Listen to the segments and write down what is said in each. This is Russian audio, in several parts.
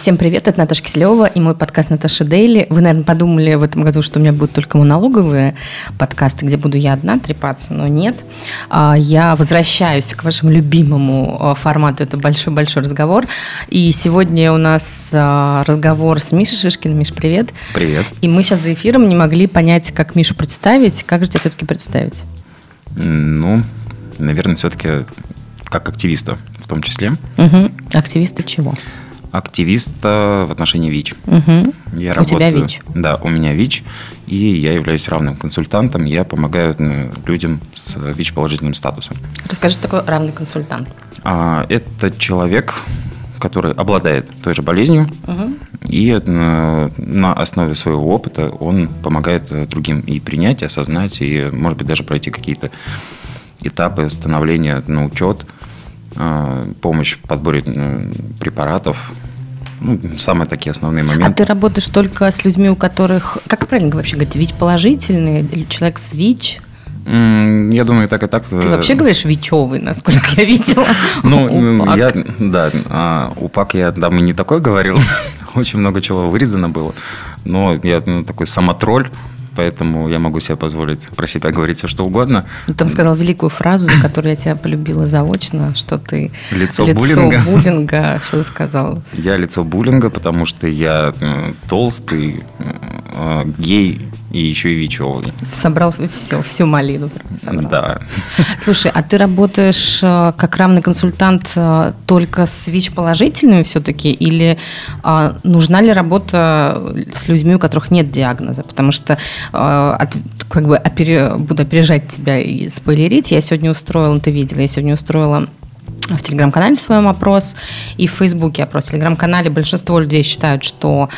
Всем привет, это Наташа Киселева и мой подкаст Наташа Дейли. Вы, наверное, подумали в этом году, что у меня будут только монологовые подкасты, где буду я одна трепаться, но нет. А, я возвращаюсь к вашему любимому а, формату, это большой-большой разговор. И сегодня у нас а, разговор с Мишей Шишкиным. Миш, привет. Привет. И мы сейчас за эфиром не могли понять, как Мишу представить. Как же тебя все-таки представить? Ну, наверное, все-таки как активиста в том числе. Угу. Активиста чего? Активиста в отношении ВИЧ. Угу. Я у работаю, тебя ВИЧ? Да, у меня ВИЧ, и я являюсь равным консультантом. Я помогаю ну, людям с ВИЧ-положительным статусом. Расскажи, что такое равный консультант? А, это человек, который обладает той же болезнью, угу. и на, на основе своего опыта он помогает другим и принять, и осознать, и, может быть, даже пройти какие-то этапы становления на учет – помощь в подборе препаратов. Ну, самые такие основные моменты. А ты работаешь только с людьми, у которых, как правильно вообще говорить, ВИЧ положительный, или человек с ВИЧ? Я думаю, так и так. Ты вообще говоришь ВИЧевый, насколько я видела. Ну, я, да, а, УПАК я там и не такой говорил. Очень много чего вырезано было. Но я ну, такой самотролль поэтому я могу себе позволить про себя говорить все, что угодно. Ну, ты сказал великую фразу, за которую я тебя полюбила заочно, что ты лицо, лицо буллинга. буллинга. Что ты сказал? Я лицо буллинга, потому что я толстый, э, гей и еще и ВИЧевый. Собрал все, всю малину. Собрал. Да. Слушай, а ты работаешь э, как равный консультант э, только с ВИЧ-положительными все-таки? Или а, нужна ли работа с людьми, у которых нет диагноза? Потому что как бы опере, буду опережать тебя и спойлерить. Я сегодня устроила, ну ты видела, я сегодня устроила в телеграм-канале своем опрос и в фейсбуке опрос. В телеграм-канале большинство людей считают, что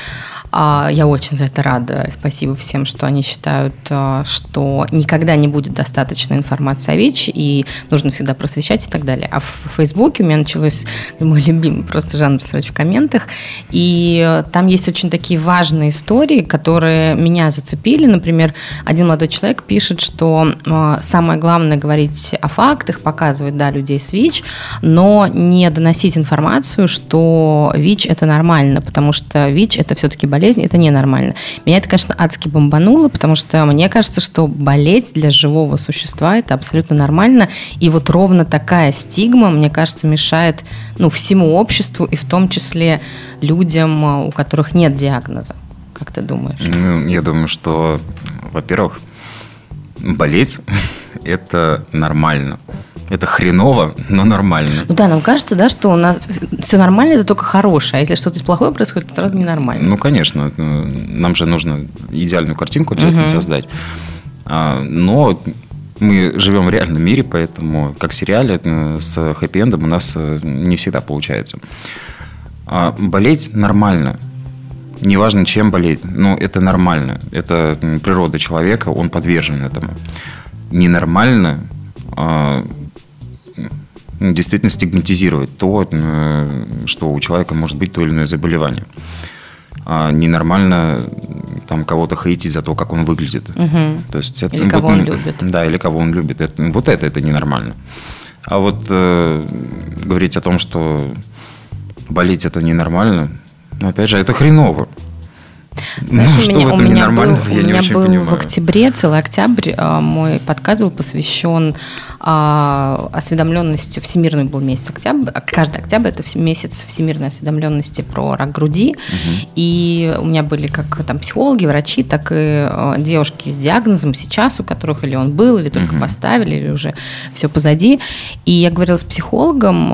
я очень за это рада. Спасибо всем, что они считают, а, что никогда не будет достаточно информации о ВИЧ, и нужно всегда просвещать и так далее. А в Фейсбуке у меня началось мой любимый просто жанр срать в комментах, и там есть очень такие важные истории, которые меня зацепили. Например, один молодой человек пишет, что а, самое главное говорить о фактах, показывать, да, людей с ВИЧ, но не доносить информацию, что ВИЧ – это нормально, потому что ВИЧ – это все-таки болезнь, болезнь, это ненормально. Меня это, конечно, адски бомбануло, потому что мне кажется, что болеть для живого существа это абсолютно нормально. И вот ровно такая стигма, мне кажется, мешает ну, всему обществу и в том числе людям, у которых нет диагноза. Как ты думаешь? Ну, я думаю, что, во-первых, болеть – это нормально это хреново, но нормально. Ну да, нам кажется, да, что у нас все нормально, это только хорошее. А если что-то плохое происходит, то сразу ненормально. Ну, конечно. Нам же нужно идеальную картинку обязательно угу. создать. А, но мы живем в реальном мире, поэтому как в сериале э, с хэппи-эндом у нас э, не всегда получается. А болеть нормально. Неважно, чем болеть, но это нормально. Это природа человека, он подвержен этому. Ненормально а, действительно стигматизировать то, э, что у человека может быть то или иное заболевание. А ненормально там кого-то хейтить за то, как он выглядит. Угу. То есть это, или кого вот, он любит. Да, или кого он любит. Это, вот это, это ненормально. А вот э, говорить о том, что болеть это ненормально, ну, опять же, это хреново. Знаешь, ну, у меня, у меня был, у меня был понимаю. в октябре, целый октябрь, а, мой подкаст был посвящен а, осведомленности, всемирный был месяц октябрь, каждый октябрь это месяц всемирной осведомленности про рак груди, угу. и у меня были как там психологи, врачи, так и а, девушки с диагнозом сейчас, у которых или он был, или только угу. поставили, или уже все позади, и я говорила с психологом,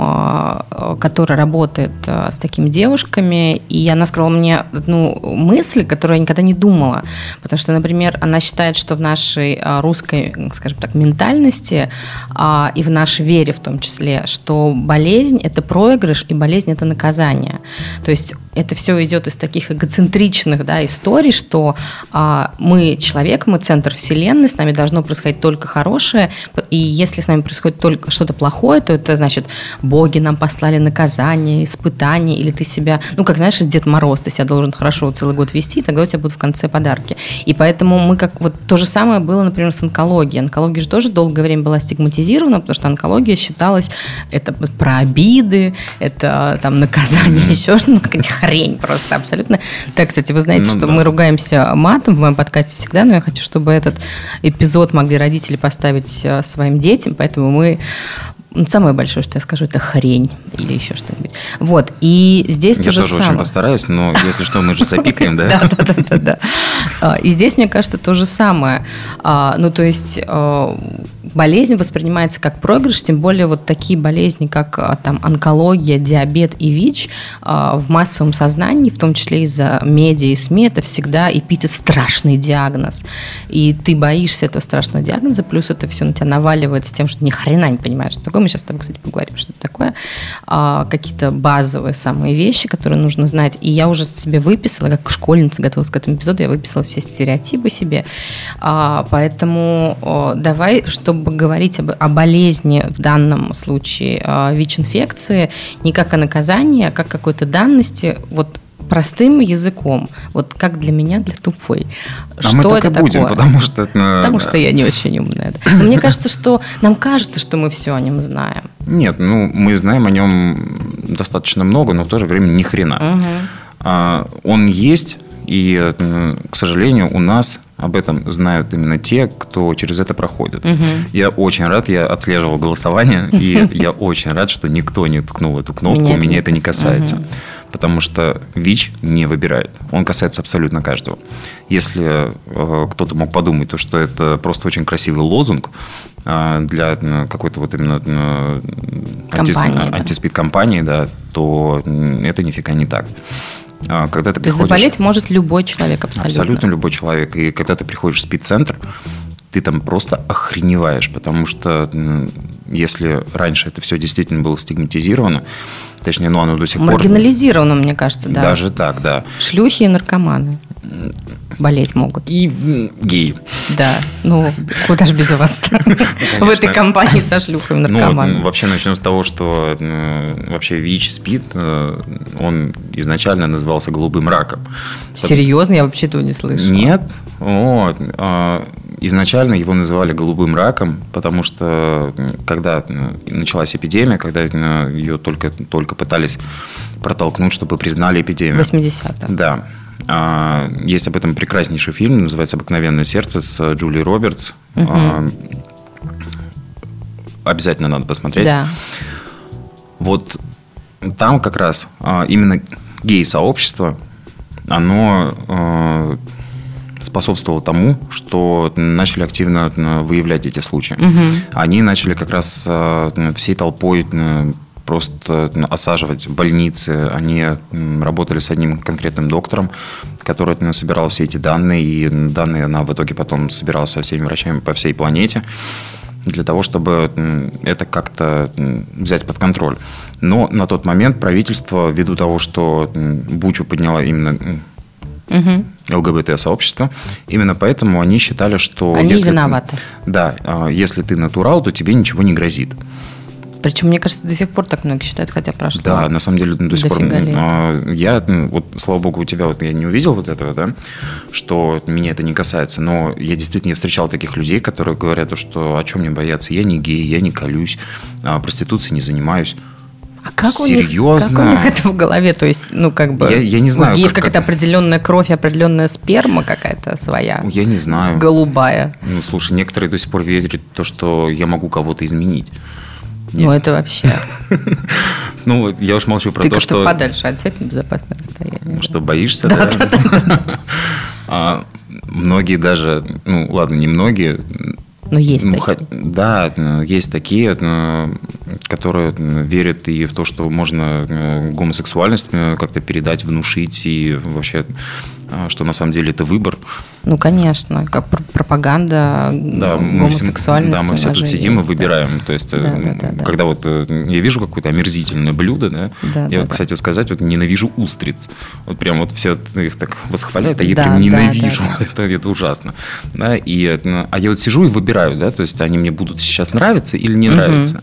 который работает с такими девушками, и она сказала мне одну мысль, которую я никогда не думала. Потому что, например, она считает, что в нашей а, русской, скажем так, ментальности а, и в нашей вере в том числе, что болезнь – это проигрыш и болезнь – это наказание. То есть это все идет из таких эгоцентричных да, историй, что а, мы человек, мы центр вселенной, с нами должно происходить только хорошее, и если с нами происходит только что-то плохое, то это значит, боги нам послали наказание, испытание, или ты себя, ну, как знаешь, Дед Мороз, ты себя должен хорошо целый год вести, тогда у тебя будут в конце подарки. И поэтому мы как, вот то же самое было, например, с онкологией. Онкология же тоже долгое время была стигматизирована, потому что онкология считалась, это про обиды, это там наказание, еще что-то, хрень просто абсолютно. Так, кстати, вы знаете, ну, что да. мы ругаемся матом в моем подкасте всегда, но я хочу, чтобы этот эпизод могли родители поставить э, своим детям, поэтому мы ну, самое большое, что я скажу, это хрень или еще что-нибудь. Вот, и здесь я то же тоже самое. очень постараюсь, но если что, мы же запикаем, да? Да, да, да, да. А, и здесь, мне кажется, то же самое. А, ну, то есть а, болезнь воспринимается как проигрыш, тем более вот такие болезни, как там онкология, диабет и ВИЧ в массовом сознании, в том числе из-за медиа и СМИ, это всегда эпитет страшный диагноз. И ты боишься этого страшного диагноза, плюс это все на тебя наваливается тем, что ни хрена не понимаешь, что такое. Мы сейчас с тобой, кстати, поговорим, что это такое. Какие-то базовые самые вещи, которые нужно знать. И я уже себе выписала, как школьница готовилась к этому эпизоду, я выписала все стереотипы себе. Поэтому давай, чтобы чтобы говорить об, о болезни в данном случае э, ВИЧ-инфекции не как о наказании, а как какой-то данности, вот простым языком, вот как для меня, для тупой. А что мы так это и будем, такое? потому что... Потому что я не очень умная. Но мне кажется, что нам кажется, что мы все о нем знаем. Нет, ну мы знаем о нем достаточно много, но в то же время ни хрена. Угу. А, он есть, и, к сожалению, у нас об этом знают именно те, кто через это проходит. Угу. Я очень рад, я отслеживал голосование, и я очень рад, что никто не ткнул эту кнопку, меня, меня это не касается. Угу. Потому что ВИЧ не выбирает. Он касается абсолютно каждого. Если э, кто-то мог подумать, то, что это просто очень красивый лозунг э, для какой-то вот именно э, антис, антиспид-компании, да, то это нифига не так. А, когда ты приходишь... заболеть может любой человек абсолютно. Абсолютно любой человек. И когда ты приходишь в спид-центр, ты там просто охреневаешь, потому что если раньше это все действительно было стигматизировано, точнее, ну оно до сих пор... Маргинализировано, мне кажется, да. Даже так, да. Шлюхи и наркоманы болеть могут. И геи. Да, ну куда же без вас в этой компании со шлюхами ну, наркоманами. Ну, вообще начнем с того, что вообще ВИЧ, СПИД, э, он изначально назывался голубым раком. Серьезно? Я вообще этого не слышала. Нет. Вот. А, изначально его называли голубым раком, потому что когда началась эпидемия, когда ее только, только пытались протолкнуть, чтобы признали эпидемию. 80-е. Да. А, есть об этом прекраснейший фильм, называется «Обыкновенное сердце» с Джулией Робертс. Угу. Обязательно надо посмотреть. Да. Вот там как раз а, именно гей-сообщество, оно способствовало тому, что начали активно выявлять эти случаи. Угу. Они начали как раз всей толпой просто осаживать больницы. Они работали с одним конкретным доктором, который собирал все эти данные, и данные она в итоге потом собирала со всеми врачами по всей планете для того, чтобы это как-то взять под контроль. Но на тот момент правительство, ввиду того, что Бучу подняла именно угу. ЛГБТ-сообщество, именно поэтому они считали, что... Они если, виноваты. Да, а, если ты натурал, то тебе ничего не грозит. Причем, мне кажется, до сих пор так многие считают, хотя прошло. Да, на самом деле до сих пор. Лет. А, я, ну, вот, слава богу, у тебя вот я не увидел вот этого, да, что меня это не касается. Но я действительно встречал таких людей, которые говорят, что о чем мне бояться? Я не гей, я не колюсь, а проституцией не занимаюсь. А как Серьезно? У них, как у них это в голове? То есть, ну, как бы... Я, я не знаю. У геев как, какая-то определенная кровь, определенная сперма какая-то своя. Я не знаю. Голубая. Ну, слушай, некоторые до сих пор верят в то, что я могу кого-то изменить. Нет. Ну, это вообще... Ну, я уж молчу про то, что... подальше отсядь на безопасное расстояние. Что, боишься, да? Да, да, а, Многие даже, ну, ладно, не многие, но есть ну, такие. Да, есть такие, которые верят и в то, что можно э, гомосексуальность э, как-то передать, внушить, и вообще, что на самом деле это выбор. Ну, конечно, как пропаганда да, гомосексуальности. Да, мы все тут сидим есть, и выбираем. Да. То есть, да, да, да, да. когда вот я вижу какое-то омерзительное блюдо, да, да я да, вот, да. кстати сказать, вот ненавижу устриц. Вот прям вот все их так восхваляют, а я да, прям ненавижу. Да, да, это, это ужасно. Да, и, а я вот сижу и выбираю, да, то есть они мне будут сейчас нравиться или не угу. нравиться.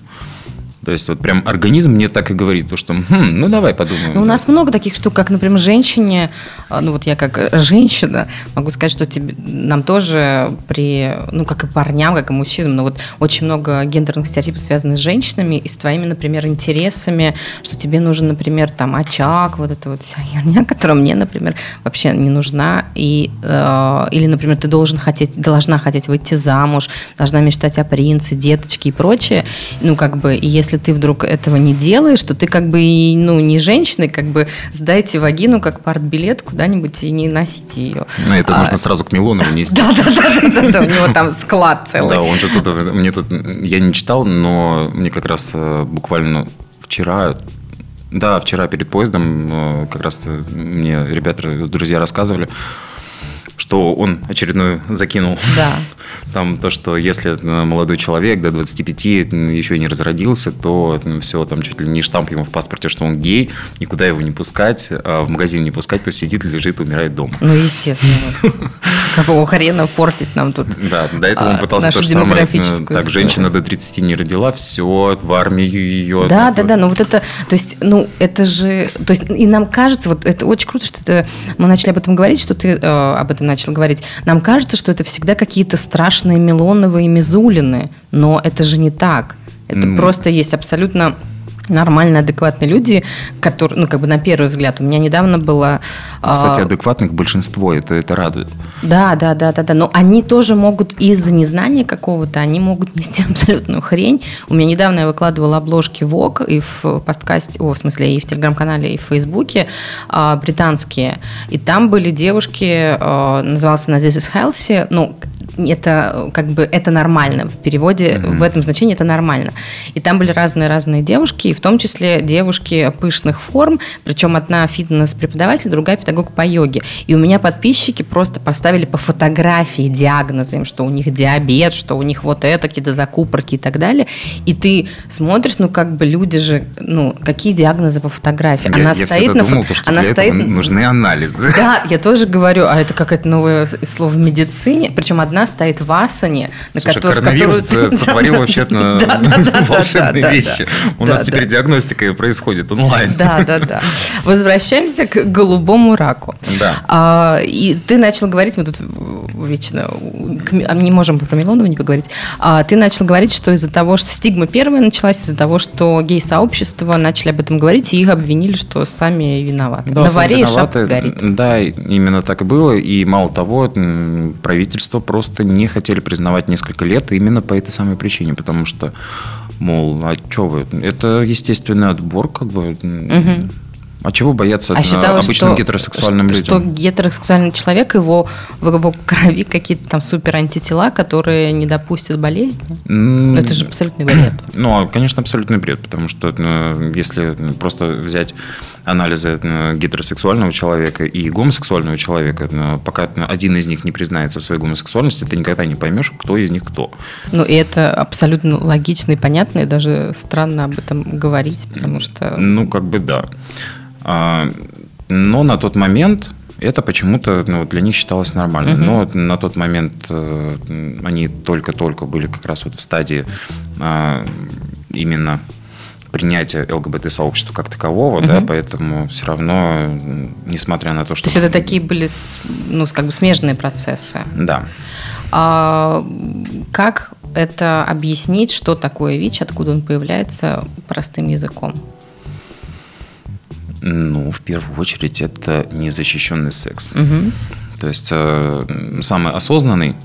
То есть вот прям организм мне так и говорит, то, что хм, ну давай подумаем. Ну, у нас много таких штук, как, например, женщине, а, ну вот я как женщина могу сказать, что тебе, нам тоже при, ну как и парням, как и мужчинам, но вот очень много гендерных стереотипов связанных с женщинами и с твоими, например, интересами, что тебе нужен, например, там очаг, вот эта вот вся херня, которая мне, например, вообще не нужна. И, э, или, например, ты должен хотеть, должна хотеть выйти замуж, должна мечтать о принце, деточке и прочее. Ну, как бы, и если ты вдруг этого не делаешь, то ты как бы и, ну, не женщина, как бы сдайте вагину как партбилет куда-нибудь и не носите ее. На это а, нужно сразу к Милонову нести. Да, да, да, да, да, у него там склад целый. Да, он же тут, мне тут, я не читал, но мне как раз э, буквально вчера да, вчера перед поездом э, как раз мне ребята, друзья рассказывали, что он очередную закинул. Да. Там то, что если э, молодой человек до 25 еще не разродился, то все, там чуть ли не штамп ему в паспорте, что он гей, никуда его не пускать, а в магазин не пускать, пусть сидит, лежит, умирает дома. Ну, естественно. Какого хрена портить нам тут Да, до этого он а, пытался то же самое. Так, женщина до 30 не родила, все, в армию ее. Да, да, да, но вот это, то есть, ну, это же, то есть, и нам кажется, вот это очень круто, что это, мы начали об этом говорить, что ты э, об этом начал говорить. Нам кажется, что это всегда какие-то страшные страшные Милоновы и Мизулины, но это же не так. Это просто есть абсолютно нормальные, адекватные люди, которые, ну, как бы на первый взгляд, у меня недавно было... Кстати, а, адекватных большинство, это, это радует. Да, да, да, да, да, но они тоже могут из-за незнания какого-то, они могут нести абсолютную хрень. У меня недавно я выкладывала обложки в ОК и в подкасте, о, в смысле, и в Телеграм-канале, и в Фейсбуке а, британские, и там были девушки, а, назывался на This is Healthy, ну, это как бы это нормально в переводе mm-hmm. в этом значении это нормально. И там были разные разные девушки и в том числе девушки пышных форм причем одна фитнес-преподаватель другая педагог по йоге. И у меня подписчики просто поставили по фотографии диагнозы им что у них диабет что у них вот это какие-то закупорки и так далее. И ты смотришь ну как бы люди же ну какие диагнозы по фотографии? Я, она я стоит на думал, что она стоит нужны анализы. Да я тоже говорю а это какое-то новое слово в медицине причем одна стоит в асане, на Слушай, которую, коронавирус которую... сотворил вообще волшебные вещи. У нас теперь диагностика происходит онлайн. Да, да, да. Возвращаемся к голубому раку. Да. А, и ты начал говорить, мы тут вечно не можем про Милонова не поговорить. А, ты начал говорить, что из-за того, что стигма первая началась, из-за того, что гей-сообщество начали об этом говорить, и их обвинили, что сами виноваты. Да, На варе и шапка горит. Да, именно так и было. И мало того, правительство просто просто не хотели признавать несколько лет именно по этой самой причине, потому что, мол, а что вы, это естественный отбор, как бы. Угу. А чего бояться а считалось, обычным что, гетеросексуальным что, людям? Что гетеросексуальный человек, его, в его крови какие-то там супер антитела, которые не допустят болезни? Mm. Это же абсолютный бред. Ну, конечно, абсолютный бред, потому что ну, если просто взять анализы э, гетеросексуального человека и гомосексуального человека, э, пока один из них не признается в своей гомосексуальности, ты никогда не поймешь, кто из них кто. Ну, и это абсолютно логично и понятно, и даже странно об этом говорить, потому что... Ну, как бы да. А, но на тот момент это почему-то ну, для них считалось нормальным. Uh-huh. Но на тот момент э, они только-только были как раз вот в стадии э, именно принятия ЛГБТ-сообщества как такового, угу. да, поэтому все равно, несмотря на то, что... То есть это такие были, ну, как бы смежные процессы. Да. А как это объяснить, что такое ВИЧ, откуда он появляется простым языком? Ну, в первую очередь, это незащищенный секс. Угу. То есть э, самый осознанный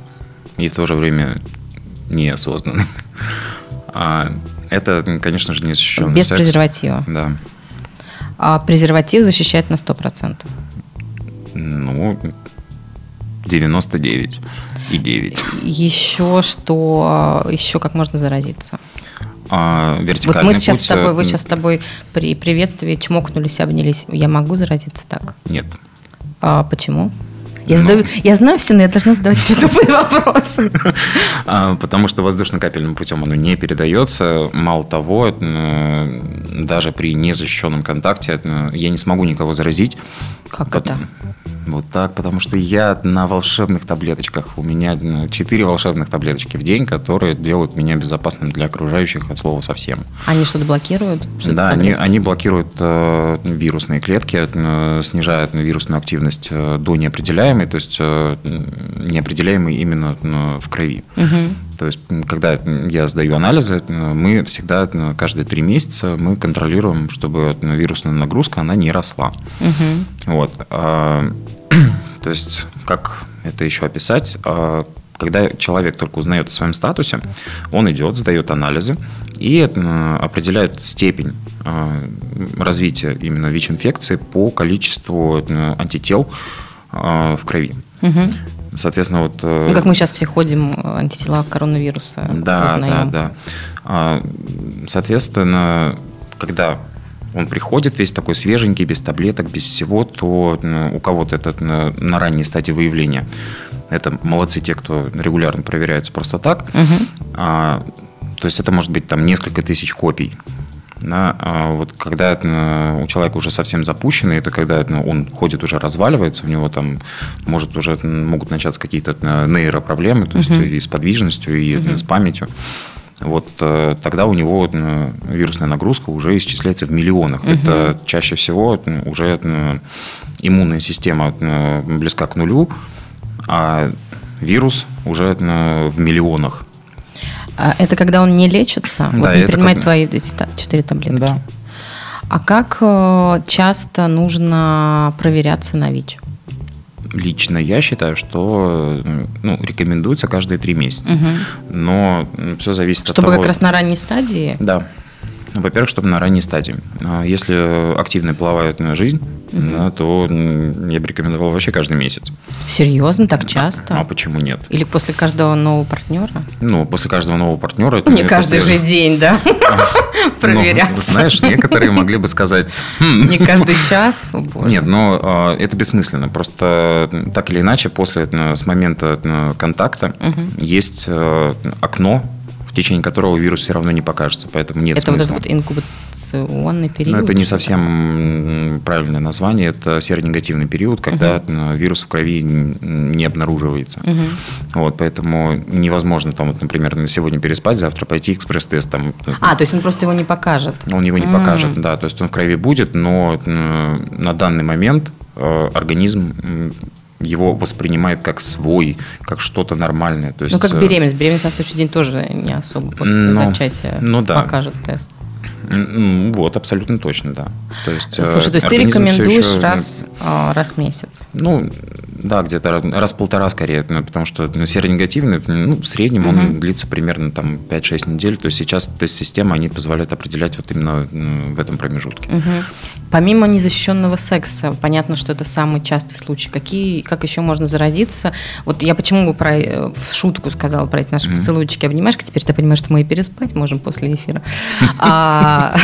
и в то же время неосознанный. А это, конечно же, незащищенный Без секс. презерватива? Да. А презерватив защищает на 100%? Ну, 99 и 9. Еще что, еще как можно заразиться? а, вертикальный Вот мы сейчас путь, с тобой, вы сейчас с тобой при приветствии чмокнулись, обнялись. Я могу заразиться так? Нет. А почему? Я, ну, задаю, я знаю все, но я должна задавать все тупые вопросы. А, потому что воздушно-капельным путем оно не передается. Мало того, даже при незащищенном контакте я не смогу никого заразить. Как это? Вот так, потому что я на волшебных таблеточках. У меня 4 волшебных таблеточки в день, которые делают меня безопасным для окружающих от слова совсем. Они что-то блокируют? Что да, они, они блокируют э, вирусные клетки, э, снижают вирусную активность э, до неопределяемой, то есть э, неопределяемой именно э, в крови. Угу. То есть, когда я сдаю анализы, мы всегда каждые три месяца мы контролируем, чтобы вирусная нагрузка она не росла. Угу. Вот. То есть, как это еще описать? А, когда человек только узнает о своем статусе, он идет, сдает анализы и определяет степень а, развития именно ВИЧ-инфекции по количеству антител в крови. Угу. Соответственно, вот... Э, ну, как мы сейчас все ходим, э, антитела коронавируса Да, узнаем. да, да. Соответственно, когда он приходит весь такой свеженький, без таблеток, без всего, то ну, у кого-то это на, на ранней стадии выявления. Это молодцы те, кто регулярно проверяется просто так. Угу. А, то есть это может быть там несколько тысяч копий да, а вот когда у человека уже совсем запущенный, это когда он ходит уже разваливается, у него там может уже могут начаться какие-то нейропроблемы, то есть и с подвижностью, и uh-huh. с памятью. Вот э, тогда у него вирусная нагрузка уже исчисляется в миллионах. Угу. Это чаще всего уже иммунная система близка к нулю, а вирус уже в миллионах. А это когда он не лечится, да, вот не принимает как... твои эти четыре таблетки. Да. А как э, часто нужно проверяться на ВИЧ? Лично я считаю, что ну, рекомендуется каждые три месяца. Угу. Но все зависит Чтобы от того... Чтобы как раз на ранней стадии? Да. Во-первых, чтобы на ранней стадии. А если активная половая жизнь, угу. да, то я бы рекомендовал вообще каждый месяц. Серьезно? Так часто? А почему нет? Или после каждого нового партнера? Ну, после каждого нового партнера. Не каждый же день, да? Ну, Проверяться. Знаешь, некоторые могли бы сказать... «Хм». Не каждый час? Нет, но а, это бессмысленно. Просто так или иначе, после, с момента контакта есть э, окно течение которого вирус все равно не покажется, поэтому нет это смысла. вот этот вот инкубационный период? Но это не совсем правильное название, это серонегативный период, когда угу. вирус в крови не обнаруживается. Угу. Вот, поэтому невозможно там, вот, например, на сегодня переспать, завтра пойти экспресс-тест. Там, а, то есть он просто его не покажет? Он его не угу. покажет, да, то есть он в крови будет, но на данный момент э, организм его воспринимает как свой, как что-то нормальное. То есть, ну, как э, беременность. Беременность на следующий день тоже не особо после ну, зачатия ну, да. покажет тест. Ну, вот, абсолютно точно, да. То есть, э, Слушай, то есть ты рекомендуешь еще, раз, а, раз в месяц? Ну, да, где-то раз полтора скорее, ну, потому что ну, серонегативный, ну, в среднем угу. он длится примерно там 5-6 недель. То есть сейчас тест-системы, они позволяют определять вот именно в этом промежутке. Угу. Помимо незащищенного секса, понятно, что это самый частый случай. Какие, как еще можно заразиться? Вот я почему про, э, в шутку сказала про эти наши mm-hmm. поцелуйчики, обнимашки. Теперь ты понимаешь, что мы и переспать можем после эфира. А,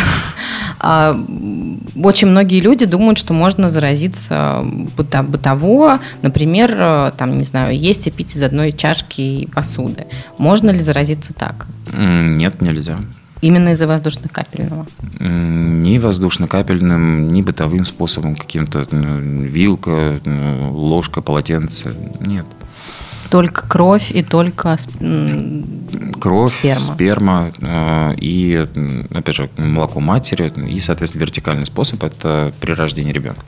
очень многие люди думают, что можно заразиться быто, бытово. Например, э, там, не знаю, есть и пить из одной чашки посуды. Можно ли заразиться так? Нет, нельзя. Именно из-за воздушно-капельного? Ни воздушно-капельным, ни бытовым способом, каким-то вилка, ложка, полотенце. Нет. Только кровь и только кровь, сперма, сперма э, и, опять же, молоко матери и, соответственно, вертикальный способ – это при рождении ребенка.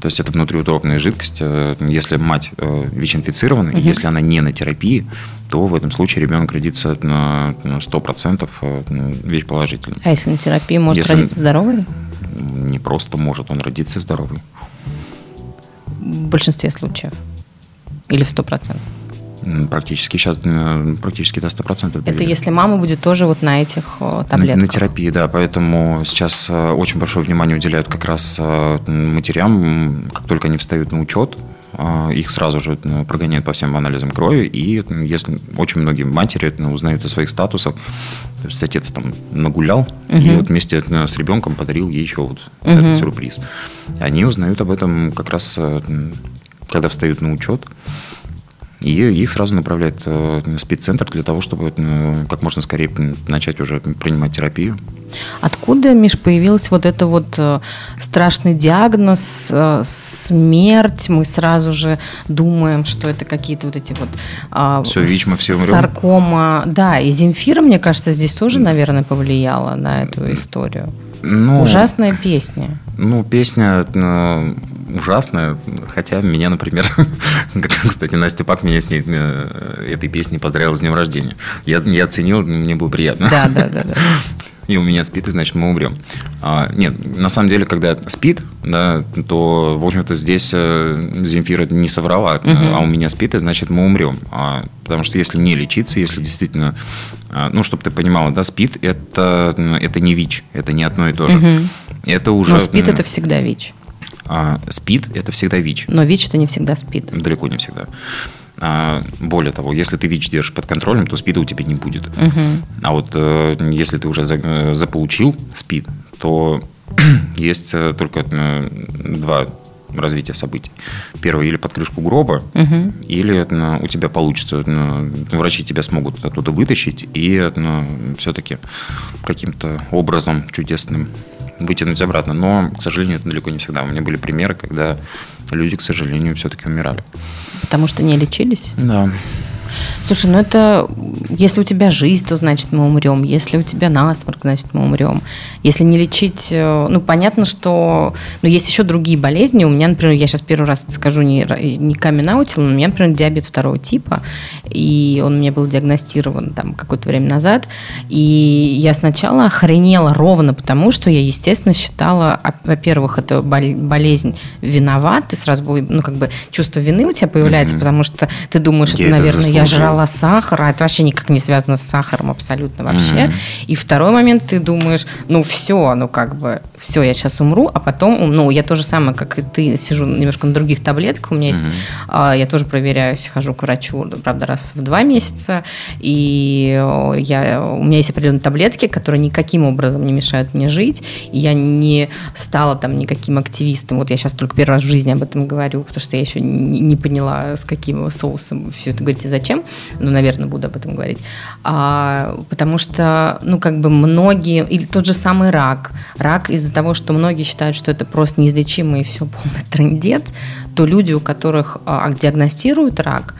То есть это внутриутробная жидкость. Э, если мать э, ВИЧ-инфицирована, угу. если она не на терапии, то в этом случае ребенок родится на 100% э, ВИЧ-положительным. А если на терапии, может если родиться здоровый? Не просто может, он родится здоровый. В большинстве случаев? Или в 100%? Практически сейчас, практически до 100% доверия. Это если мама будет тоже вот на этих таблетках? На, на терапии, да. Поэтому сейчас э, очень большое внимание уделяют как раз э, матерям, как только они встают на учет, э, их сразу же прогоняют по всем анализам крови, и если очень многие матери узнают о своих статусах, то есть отец там нагулял, угу. и вот вместе с ребенком подарил ей еще вот угу. этот сюрприз. Они узнают об этом как раз, когда встают на учет, и их сразу направляют в э, спеццентр для того, чтобы э, как можно скорее начать уже принимать терапию. Откуда, Миш, появился вот это вот э, страшный диагноз, э, смерть? Мы сразу же думаем, что это какие-то вот эти вот... Э, все, ВИЧ, мы все умрем. Саркома. Да, и Земфира, мне кажется, здесь тоже, наверное, повлияла на эту историю. Ну, Ужасная песня. Ну, песня э, ужасная, хотя меня, например, кстати, Настя Пак меня с ней э, этой песней поздравила с днем рождения. Я, я оценил, мне было приятно. Да, да, да. да. И у меня спит, и значит мы умрем. А, нет, на самом деле, когда спит, да, то, в общем-то, здесь э, Земфира не соврала, угу. а у меня спит, и значит мы умрем. А, потому что если не лечиться, если действительно, а, ну, чтобы ты понимала, да, спит это, это не ВИЧ, это не одно и то же. Угу. Это уже... Но спит это всегда ВИЧ. А, СПИД – это всегда ВИЧ. Но ВИЧ – это не всегда СПИД. Далеко не всегда. А, более того, если ты ВИЧ держишь под контролем, то СПИДа у тебя не будет. Угу. А вот э, если ты уже за, заполучил СПИД, то есть э, только э, два развития событий. Первое, или под крышку гроба, угу. или у тебя получится, врачи тебя смогут оттуда вытащить и все-таки каким-то образом чудесным вытянуть обратно. Но, к сожалению, это далеко не всегда. У меня были примеры, когда люди, к сожалению, все-таки умирали. Потому что не лечились? Да. Слушай, ну это если у тебя жизнь, то значит мы умрем. Если у тебя насморк, значит мы умрем. Если не лечить, э, ну понятно, что, но есть еще другие болезни. У меня, например, я сейчас первый раз скажу не не каменаутил, но у меня, например, диабет второго типа, и он мне был диагностирован там какое-то время назад, и я сначала охренела ровно потому, что я, естественно, считала, во-первых, это болезнь виноват, ты сразу ну как бы чувство вины у тебя появляется, mm-hmm. потому что ты думаешь, я это, наверное, я жрала сахар, а это вообще никак не связано с сахаром абсолютно вообще. Mm-hmm. И второй момент, ты думаешь, ну все, ну как бы, все, я сейчас умру, а потом, ну я то же самое, как и ты, сижу немножко на других таблетках, у меня есть, mm-hmm. я тоже проверяюсь, хожу к врачу, правда, раз в два месяца, и я, у меня есть определенные таблетки, которые никаким образом не мешают мне жить, и я не стала там никаким активистом, вот я сейчас только первый раз в жизни об этом говорю, потому что я еще не, не поняла, с каким соусом все это говорите, зачем, зачем, ну, наверное, буду об этом говорить, а, потому что, ну, как бы многие, или тот же самый рак, рак из-за того, что многие считают, что это просто неизлечимый и все полный трендец, то люди, у которых а, диагностируют рак,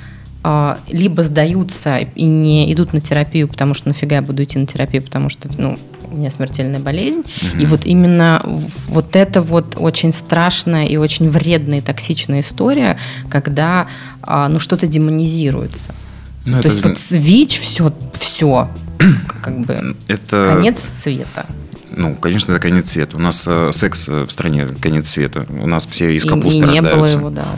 либо сдаются и не идут на терапию, потому что нафига я буду идти на терапию, потому что, ну, у меня смертельная болезнь. Угу. И вот именно вот это вот очень страшная и очень вредная и токсичная история, когда а, ну, что-то демонизируется. Ну, То это... есть вот ВИЧ, все, все, как бы это... конец света. Ну, конечно, это конец света. У нас э, секс в стране конец света. У нас все из капусты и, и не было его, да.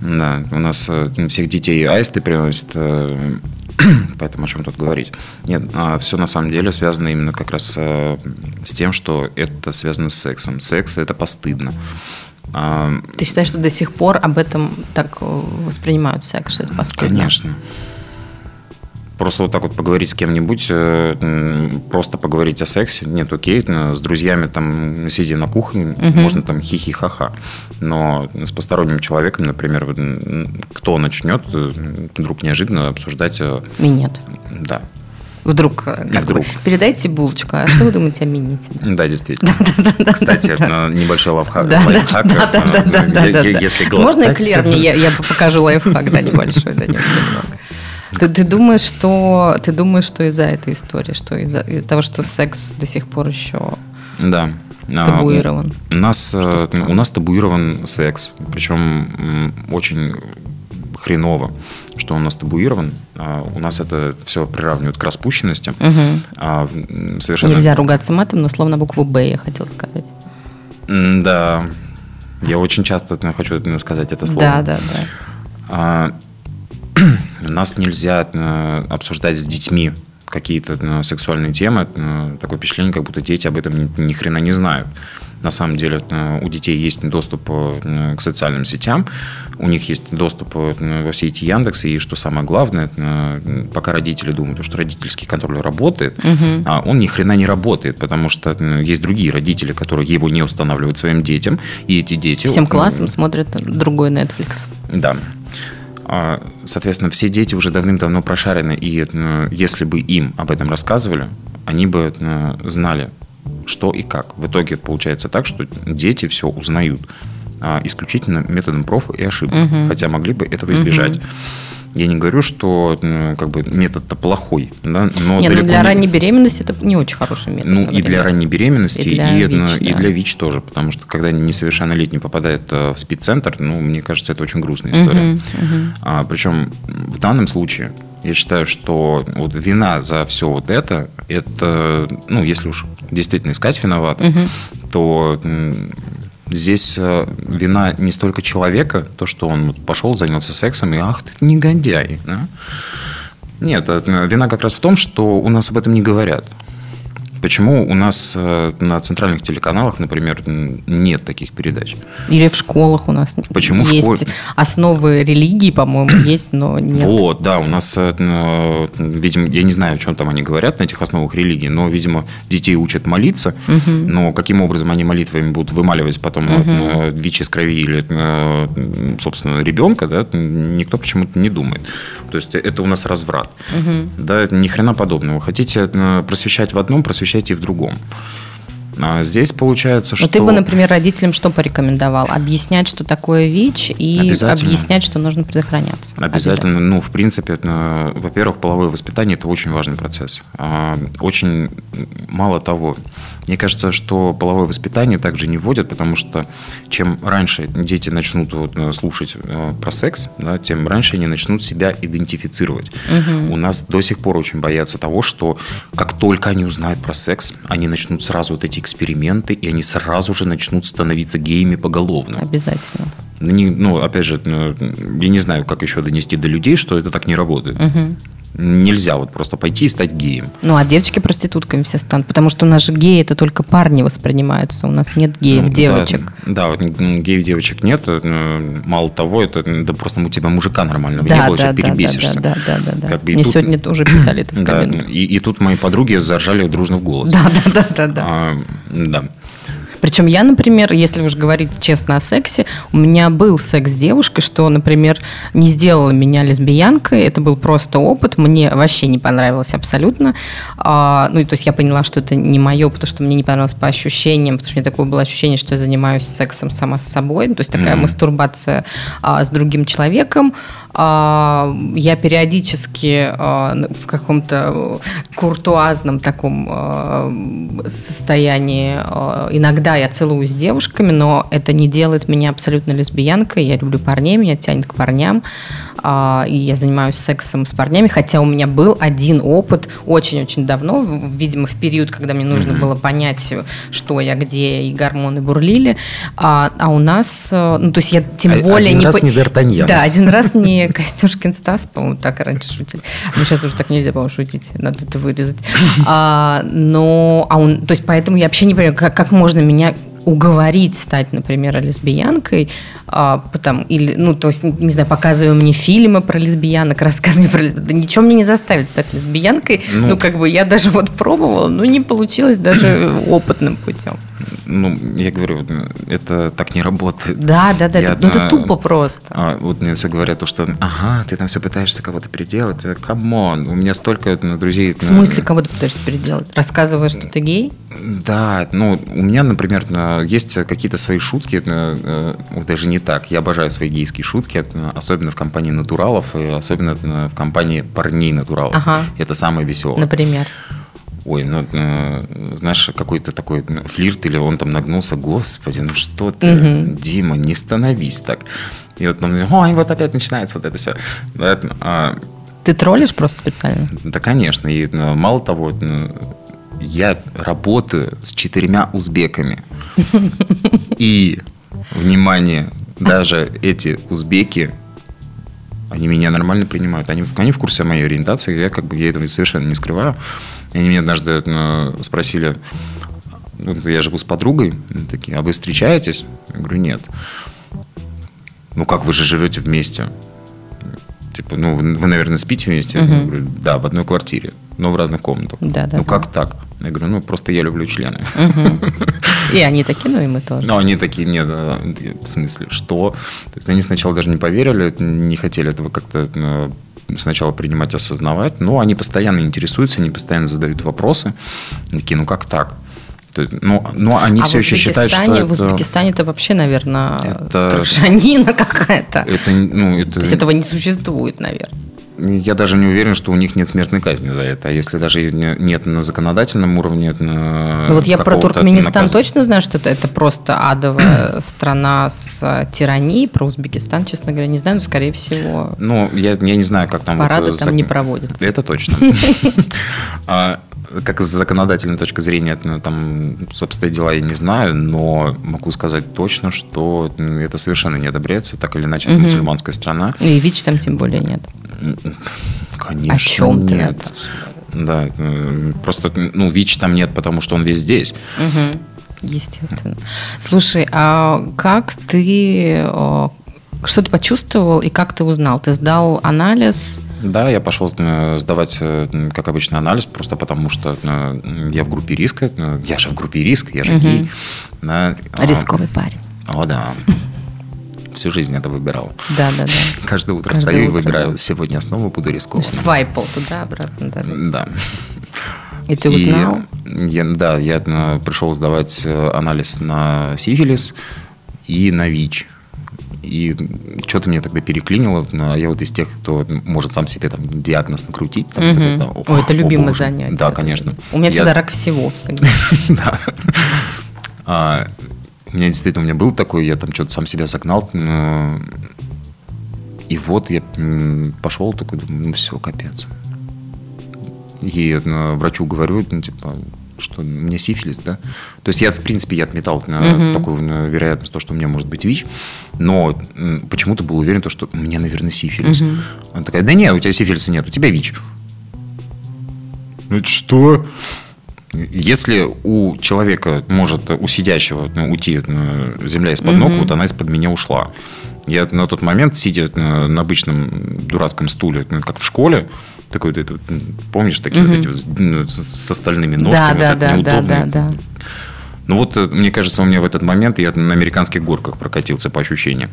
Да, у нас э, всех детей аисты приносят э, Поэтому о чем тут говорить? Нет, а все на самом деле связано именно как раз э, с тем, что это связано с сексом. Секс – это постыдно. А, Ты считаешь, что до сих пор об этом так э, воспринимают секс, что это постыдно? Конечно просто вот так вот поговорить с кем-нибудь, э, просто поговорить о сексе, нет, окей, с друзьями там, сидя на кухне, угу. можно там хихи-ха-ха, но с посторонним человеком, например, кто начнет э, вдруг неожиданно обсуждать... Э, Минет. Да. Вдруг, Вдруг. Бы, передайте булочку. А что вы думаете о минете? Да, действительно. Кстати, небольшой лайфхак. Если Можно эклер мне? Я, я покажу лайфхак, да, небольшой, да, немного. Ты, ты думаешь, что ты думаешь, что из-за этой истории, что из-за, из того, что секс до сих пор еще да. А, табуирован? У нас, э, у нас табуирован секс, причем очень хреново, что у нас табуирован. А, у нас это все приравнивают к распущенности. Угу. Совершенно... Нельзя ругаться матом, но словно букву «Б» я хотел сказать. Да. Я очень часто хочу сказать это слово. Да, да, да. Нас нельзя э, обсуждать с детьми какие-то э, сексуальные темы. Э, такое впечатление, как будто дети об этом ни, хрена не знают. На самом деле у детей есть доступ к социальным сетям, у них есть доступ во все эти Яндексы, и что самое главное, пока родители думают, что родительский контроль работает, угу. а он ни хрена не работает, потому что есть другие родители, которые его не устанавливают своим детям, и эти дети... Всем классом смотрят другой Netflix. Да. А, соответственно, все дети уже давным-давно прошарены, и э, если бы им об этом рассказывали, они бы э, знали, что и как. В итоге получается так, что дети все узнают а, исключительно методом проб и ошибок, угу. хотя могли бы этого избежать. Угу. Я не говорю, что ну, как бы метод-то плохой, да, но не, ну для не... ранней беременности это не очень хороший метод. Ну например. и для ранней беременности, и для, и, ВИЧ, и да. для ВИЧ тоже, потому что когда несовершеннолетний попадает э, в спид-центр, ну, мне кажется, это очень грустная история. Угу, угу. А, причем в данном случае я считаю, что вот вина за все вот это, это, ну, если уж действительно искать виновата, угу. то Здесь э, вина не столько человека, то, что он пошел, занялся сексом, и ах, ты негодяй. Да? Нет, э, вина как раз в том, что у нас об этом не говорят. Почему у нас э, на центральных телеканалах, например, нет таких передач? Или в школах у нас Почему есть школ... основы религии, по-моему, есть, но нет. Вот, да, у нас, э, видимо, я не знаю, о чем там они говорят на этих основах религии, но, видимо, детей учат молиться, угу. но каким образом они молитвами будут вымаливать потом угу. ВИЧ из крови или, собственно, ребенка, да, никто почему-то не думает. То есть это у нас разврат. Угу. Да, ни хрена подобного. Хотите просвещать в одном, просвещать и в другом. А здесь получается, что... Ну, ты бы, например, родителям что порекомендовал? Объяснять, что такое ВИЧ, и объяснять, что нужно предохраняться. Обязательно. Обязательно. Ну, в принципе, во-первых, половое воспитание – это очень важный процесс. А, очень мало того, мне кажется, что половое воспитание также не вводят, потому что чем раньше дети начнут вот, э, слушать э, про секс, да, тем раньше они начнут себя идентифицировать. Угу. У нас до сих пор очень боятся того, что как только они узнают про секс, они начнут сразу вот эти эксперименты, и они сразу же начнут становиться геями поголовно. Обязательно. Ну, не, ну, опять же, ну, я не знаю, как еще донести до людей, что это так не работает. Угу. Нельзя вот просто пойти и стать геем. Ну, а девочки проститутками все станут, потому что у нас же геи это только парни воспринимаются, у нас нет геев, ну, девочек. Да, да, геев девочек нет. Э, мало того, это да просто у тебя мужика нормального да, не было, да, да, перебесишься. Да, да, да, да. Как бы Мне тут, сегодня уже писали это в да, и, и тут мои подруги заржали дружно в голос. Да, да, да, да. Да. А, да. Причем я, например, если уж говорить честно о сексе, у меня был секс с девушкой, что, например, не сделала меня лесбиянкой. Это был просто опыт. Мне вообще не понравилось абсолютно. А, ну, то есть я поняла, что это не мое, потому что мне не понравилось по ощущениям, потому что у меня такое было ощущение, что я занимаюсь сексом сама с собой. Ну, то есть такая mm-hmm. мастурбация а, с другим человеком. А, я периодически а, в каком-то куртуазном таком а, состоянии иногда я целуюсь с девушками, но это не делает меня абсолютно лесбиянкой. Я люблю парней, меня тянет к парням. И я занимаюсь сексом с парнями, хотя у меня был один опыт очень-очень давно, видимо, в период, когда мне нужно mm-hmm. было понять, что я где, и гормоны бурлили. А, а у нас, э, ну, то есть я тем более... Один не раз по... не Д'Артаньян. Да, один раз не Костюшкин Стас, по-моему, так раньше шутили. Но сейчас уже так нельзя, по-моему, шутить, надо это вырезать. А, но, а он, то есть поэтому я вообще не понимаю, как, как можно меня уговорить стать, например, лесбиянкой, а, потом, или, ну, то есть, не знаю, показывая мне фильмы про лесбиянок, рассказывая про лесбиянок, да ничего мне не заставит стать лесбиянкой, ну, ну, как бы я даже вот пробовала, но не получилось даже опытным путем. Ну, я говорю, это так не работает. Да, да, да, я, это, ну, это тупо просто. А, вот мне все говорят, то, что, ага, ты там все пытаешься кого-то переделать, come on, у меня столько ну, друзей. В смысле кого-то пытаешься переделать? Рассказывая, что ты гей? Да, ну, у меня, например, есть какие-то свои шутки, э, даже не так. Я обожаю свои гейские шутки, особенно в компании натуралов, и особенно в компании парней натуралов. Ага. Это самое веселое. Например? Ой, ну, э, знаешь, какой-то такой флирт, или он там нагнулся, господи, ну что ты, угу. Дима, не становись так. И вот, ой, вот опять начинается вот это все. А, ты троллишь просто специально? Да, конечно. И мало того, я работаю с четырьмя узбеками. И, внимание, даже эти узбеки, они меня нормально принимают. Они, они в курсе моей ориентации, я как бы я этого совершенно не скрываю. Они меня однажды ну, спросили, ну, я живу с подругой, они такие, а вы встречаетесь? Я говорю, нет. Ну как, вы же живете вместе? Типа, ну, вы, наверное, спите вместе? Угу. Я говорю, да, в одной квартире, но в разных комнатах. Да, да, ну, да. как так? Я говорю, ну, просто я люблю члены. И они такие, ну, и мы тоже. Ну, они такие, нет, в смысле, что? То есть они сначала даже не поверили, не хотели этого как-то э, сначала принимать, осознавать, но они постоянно интересуются, они постоянно задают вопросы. Они такие, ну, как так? То есть, ну, ну, они а все еще считают, что это... в Узбекистане это вообще, наверное, Это- какая-то. это, ну, это, То есть этого не существует, наверное. Я даже не уверен, что у них нет смертной казни за это. А если даже нет на законодательном уровне, на Ну вот я про Туркменистан наказа- точно знаю, что это, это просто адовая страна с э, тиранией. Про Узбекистан, честно говоря, не знаю, но скорее всего Ну, я, я не знаю, как там... вот, парады э, там зак- не проводятся. Это точно. А, Как с законодательной точки зрения ну, там обстоят дела, я не знаю, но могу сказать точно, что м, это совершенно не одобряется, так или иначе, это Мгм. мусульманская страна. И ВИЧ там тем более нет. Конечно, О чем нет. Да, м, просто, ну, ВИЧ там нет, потому что он весь здесь. Мгм. Естественно. Слушай, а как ты... Что ты почувствовал и как ты узнал? Ты сдал анализ? Да, я пошел э, сдавать, э, как обычно, анализ, просто потому что э, я в группе риска. Я же в группе риска, я же Мгм. гей. Да, а, Рисковый парень. О, да. Всю жизнь это выбирал. Да, да, да. Каждое утро Каждое стою и утро, выбираю. да. Сегодня снова буду рискованным. Свайпал туда-обратно. Да. Да. И ты узнал? И я, да, я пришел сдавать анализ на сифилис и на ВИЧ. И что-то мне тогда переклинило. А я вот из тех, кто может сам себе там диагноз накрутить. Там, Мгм. такой, там, Ой, это «О, любимое боже». занятие. Да, конечно. У меня Я- всегда рак всего. Да. А, у меня действительно у меня был такой, я там что-то сам себя загнал. И вот я пошел такой, думаю, ну все, капец. И э, врачу говорю, ну, типа, что у меня сифилис, да? То есть я, в принципе, я отметал такую э, вероятность, то, что у меня может быть ВИЧ, но почему-то был уверен, то, что у меня, наверное, сифилис. Мгм. Она такая, да нет, у тебя сифилиса нет, у тебя ВИЧ. Ну, это что? Если у человека может у сидящего ну, уйти э, земля из-под ног, Мгм. вот она из-под меня ушла. Я на тот момент, сидя на обычном дурацком стуле, ну, как в школе, такой вот этот, м, помнишь, такие вот Мгм. эти вот с, ну, с- с остальными Да, ножками, да, так да, да, неудобно. да, да. Ну вот, э, мне кажется, у меня в этот момент я на американских горках прокатился по ощущениям.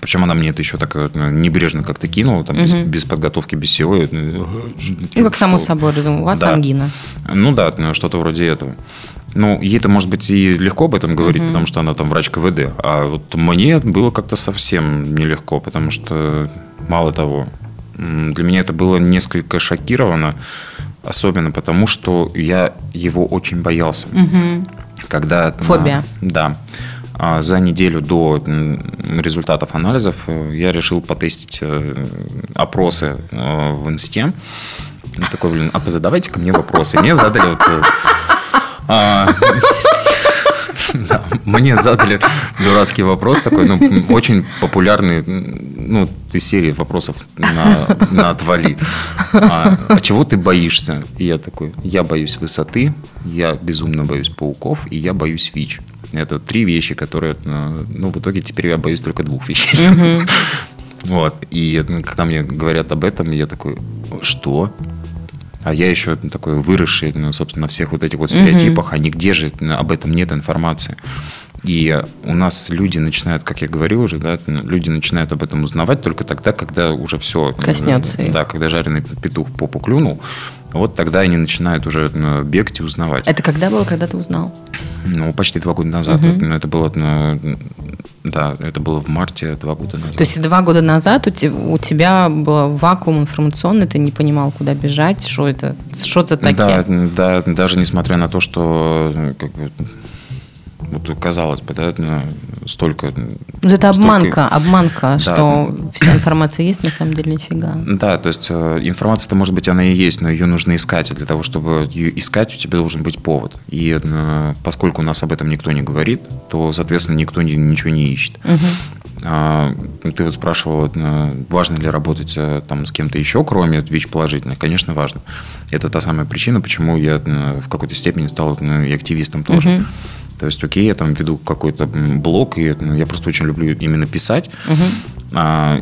Причем она мне это еще так э, небрежно как-то кинула, там, без, Мгм. без подготовки, без всего. Э, Ну, как само что? собой, я думаю, у вас Да. ангина. Ну да, ну, что-то вроде этого. Ну, ей-то, может быть, и легко об этом говорить, Мгм. потому что она там врач КВД. А вот мне было как-то совсем нелегко, потому что, мало того, для меня это было несколько шокировано, особенно потому, что я его очень боялся. Мгм. Когда, Фобия. да. А, За неделю до результатов анализов э, я решил потестить э, опросы э, в инсте. Я Такой, блин, а позадавайте ко мне вопросы. Мне задали вот, а, да, Мне задали дурацкий вопрос такой, ну, очень популярный, ну, из серии вопросов на, на отвали. А, а чего ты боишься? И я такой, я боюсь высоты, я безумно боюсь пауков, и я боюсь ВИЧ. Это три вещи, которые, э, ну, в итоге теперь я боюсь только двух вещей. Вот. И ну, когда мне говорят об этом, я такой, что? А я еще такой выросший, ну, собственно, на всех вот этих вот стереотипах, а нигде же ну, об этом нет информации. И у нас люди начинают, как я говорил уже, да, люди начинают об этом узнавать только тогда, когда уже все... Коснется их. Да, когда жареный петух попу клюнул, вот тогда они начинают уже ну, бегать и узнавать. Это когда было, когда ты узнал? Ну, почти два года назад. Ну, Это было, ну, да, это было в марте два года назад. То есть два года назад у те- у тебя был вакуум информационный, ты не понимал, куда бежать, что это, что это Да, такие. да, даже несмотря на то, что ну, как бы, вот, казалось бы, да, ну, столько... Вот это столько- обманка, обманка, Да. что вся информация есть, на самом деле нифига. Да, то есть э, информация-то, может быть, она и есть, но ее нужно искать. И для того, чтобы ее искать, у тебя должен быть повод. И э, поскольку у нас об этом никто не говорит, то, соответственно, никто ни- ничего не ищет. А, Ты вот спрашивал, э, важно ли работать там с кем-то еще, кроме ВИЧ положительных. Конечно, важно. Это та самая причина, почему я в какой-то степени стал и активистом тоже. Мгм. То есть, окей, я там веду какой-то блог, и ну, я просто очень люблю именно писать. Мгм. А,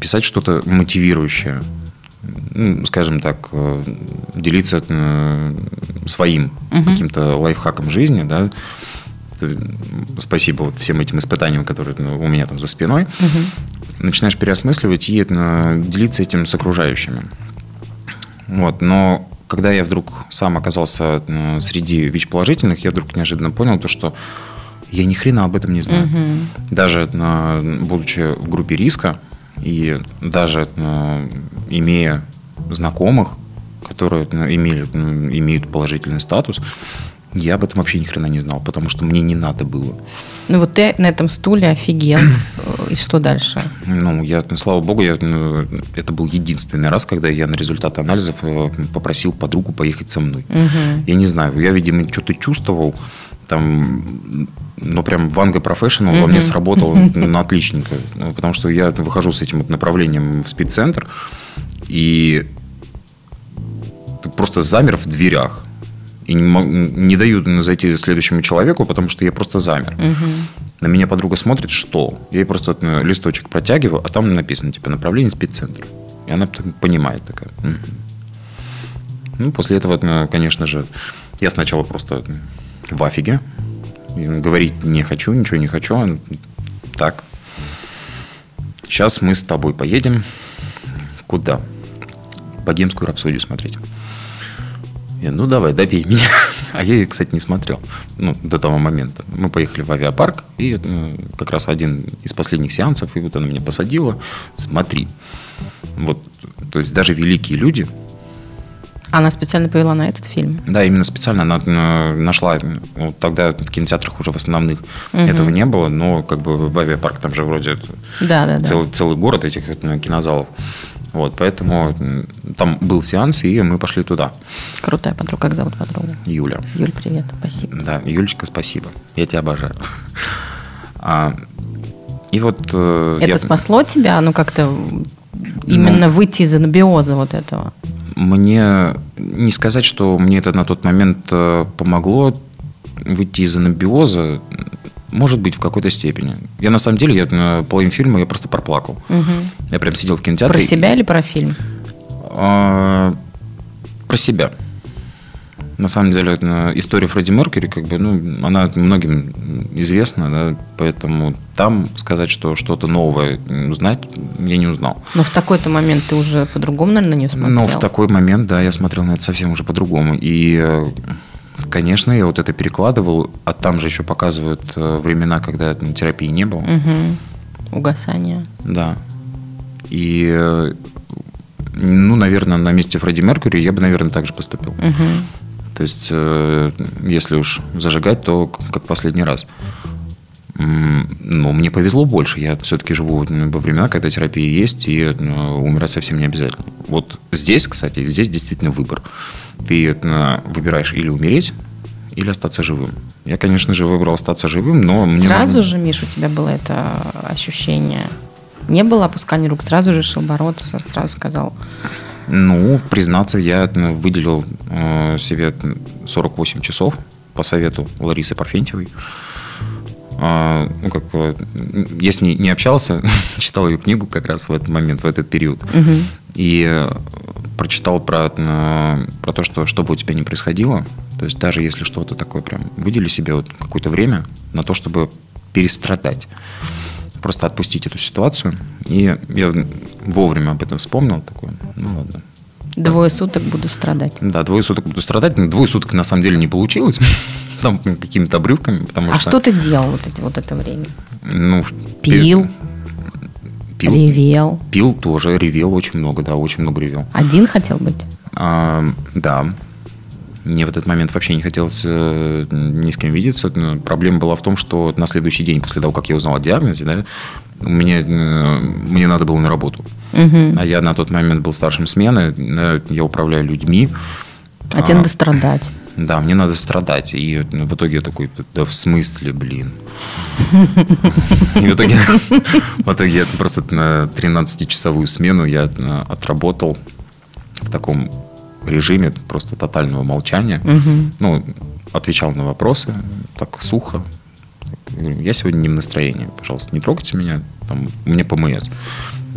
писать что-то мотивирующее. Ну, скажем так, э, делиться э, своим Мгм. каким-то лайфхаком жизни, да. Спасибо вот всем этим испытаниям, которые ну, у меня там за спиной. Мгм. Начинаешь переосмысливать и э, делиться этим с окружающими. Вот, но когда я вдруг сам оказался э, среди ВИЧ-положительных, я вдруг неожиданно понял то, что я ни хрена об этом не знаю. Угу. Даже э, будучи в группе риска и даже э, имея знакомых, которые имели, имеют положительный статус, я об этом вообще ни хрена не знал, потому что мне не надо было. Ну вот ты на этом стуле офигел. И что дальше? Ну, я, слава богу, я, ну, это был единственный раз, когда я на результаты анализов э, попросил подругу поехать со мной. Угу. Я не знаю, я, видимо, что-то чувствовал, там, ну, прям Ванга Professional mm-hmm. во мне сработал на отличненько. Потому что я выхожу с этим вот направлением в спид-центр, и ты просто замер в дверях. И не, не дают зайти следующему человеку, потому что я просто замер. Угу. На меня подруга смотрит, что? Я ей просто листочек протягиваю, а там написано, типа, направление спеццентр. И она понимает такая. Угу. Ну, после этого, ну, конечно же, я сначала просто в афиге. Говорить не хочу, ничего не хочу. Так. Сейчас мы с тобой поедем. Куда? Богемскую рапсодию смотреть. Я, ну давай, добей меня. А я ее, кстати, не смотрел. Ну, до того момента. Мы поехали в авиапарк, и ну, как раз один из последних сеансов, и вот она меня посадила. Смотри. Вот, то есть даже великие люди, она специально повела на этот фильм? Да, именно специально. Она э, нашла, вот тогда в кинотеатрах уже в основных угу. этого не было, но как бы в авиапарк там же вроде да, да, целый, да. целый город этих э, кинозалов. Вот, поэтому там был сеанс, и мы пошли туда. Крутая подруга. Как зовут подругу? Юля. Юль, привет. Спасибо. Да, Юлечка, спасибо. Я тебя обожаю. А, и вот... Э, Это я... спасло тебя? Ну, как-то именно ну, выйти из анабиоза вот этого? Мне не сказать, что мне это на тот момент э, помогло выйти из анабиоза. Может быть, в какой-то степени. Я на самом деле, я на половине фильма я просто проплакал. Угу. Я прям сидел в кинотеатре. Про себя и... или про фильм? А, про себя. На самом деле, история Фредди Меркьюри, как бы, ну, она многим известна, да, поэтому там сказать, что что-то новое узнать, я не узнал. Но в такой-то момент ты уже по-другому, наверное, на нее смотрел? Ну, в такой момент, да, я смотрел на это совсем уже по-другому. И э, Конечно, я вот это перекладывал, а там же еще показывают э, времена, когда терапии не было. Угу. Угасание. Да. И, э, ну, наверное, на месте Фредди Меркьюри я бы, наверное, так же поступил. Угу. То есть, э, если уж зажигать, то как последний раз. Но мне повезло больше. Я все-таки живу во времена, когда терапия есть, и умирать совсем не обязательно. Вот здесь, кстати, здесь действительно выбор ты выбираешь или умереть, или остаться живым. Я, конечно же, выбрал остаться живым, но... Мне сразу же, Миш, у тебя было это ощущение? Не было опускания рук? Сразу же решил бороться? Сразу сказал? Ну, признаться, я ну, выделил э, себе 48 часов по совету Ларисы Парфентьевой. А, ну, как, я с ней не общался, читал ее книгу как раз в этот момент, в этот период. Угу. И э, прочитал про, про то, что что бы у тебя ни происходило, то есть даже если что-то такое прям, выдели себе вот какое-то время на то, чтобы перестрадать. Просто отпустить эту ситуацию. И я вовремя об этом вспомнил. Такой, ну ладно. Двое суток буду страдать. Да, двое суток буду страдать. Но двое суток на самом деле не получилось. Там какими-то обрывками. Потому а что... что ты делал вот, эти, вот это время? Ну, Пил? Пил. Ревел. Пил тоже, ревел очень много, да, очень много ревел. Один хотел быть? А, да. Мне в этот момент вообще не хотелось э, ни с кем видеться. Проблема была в том, что на следующий день, после того, как я узнал о диагнозе, да, мне, э, мне надо было на работу. Угу. А я на тот момент был старшим смены, я управляю людьми. А, а тебе надо страдать. Да, мне надо страдать. И в итоге я такой, да в смысле, блин. И в итоге, в итоге я просто на 13-часовую смену я э, отработал в таком режиме просто тотального молчания. Ну, отвечал на вопросы так сухо. Я сегодня не в настроении, пожалуйста, не трогайте меня, там, меня ПМС.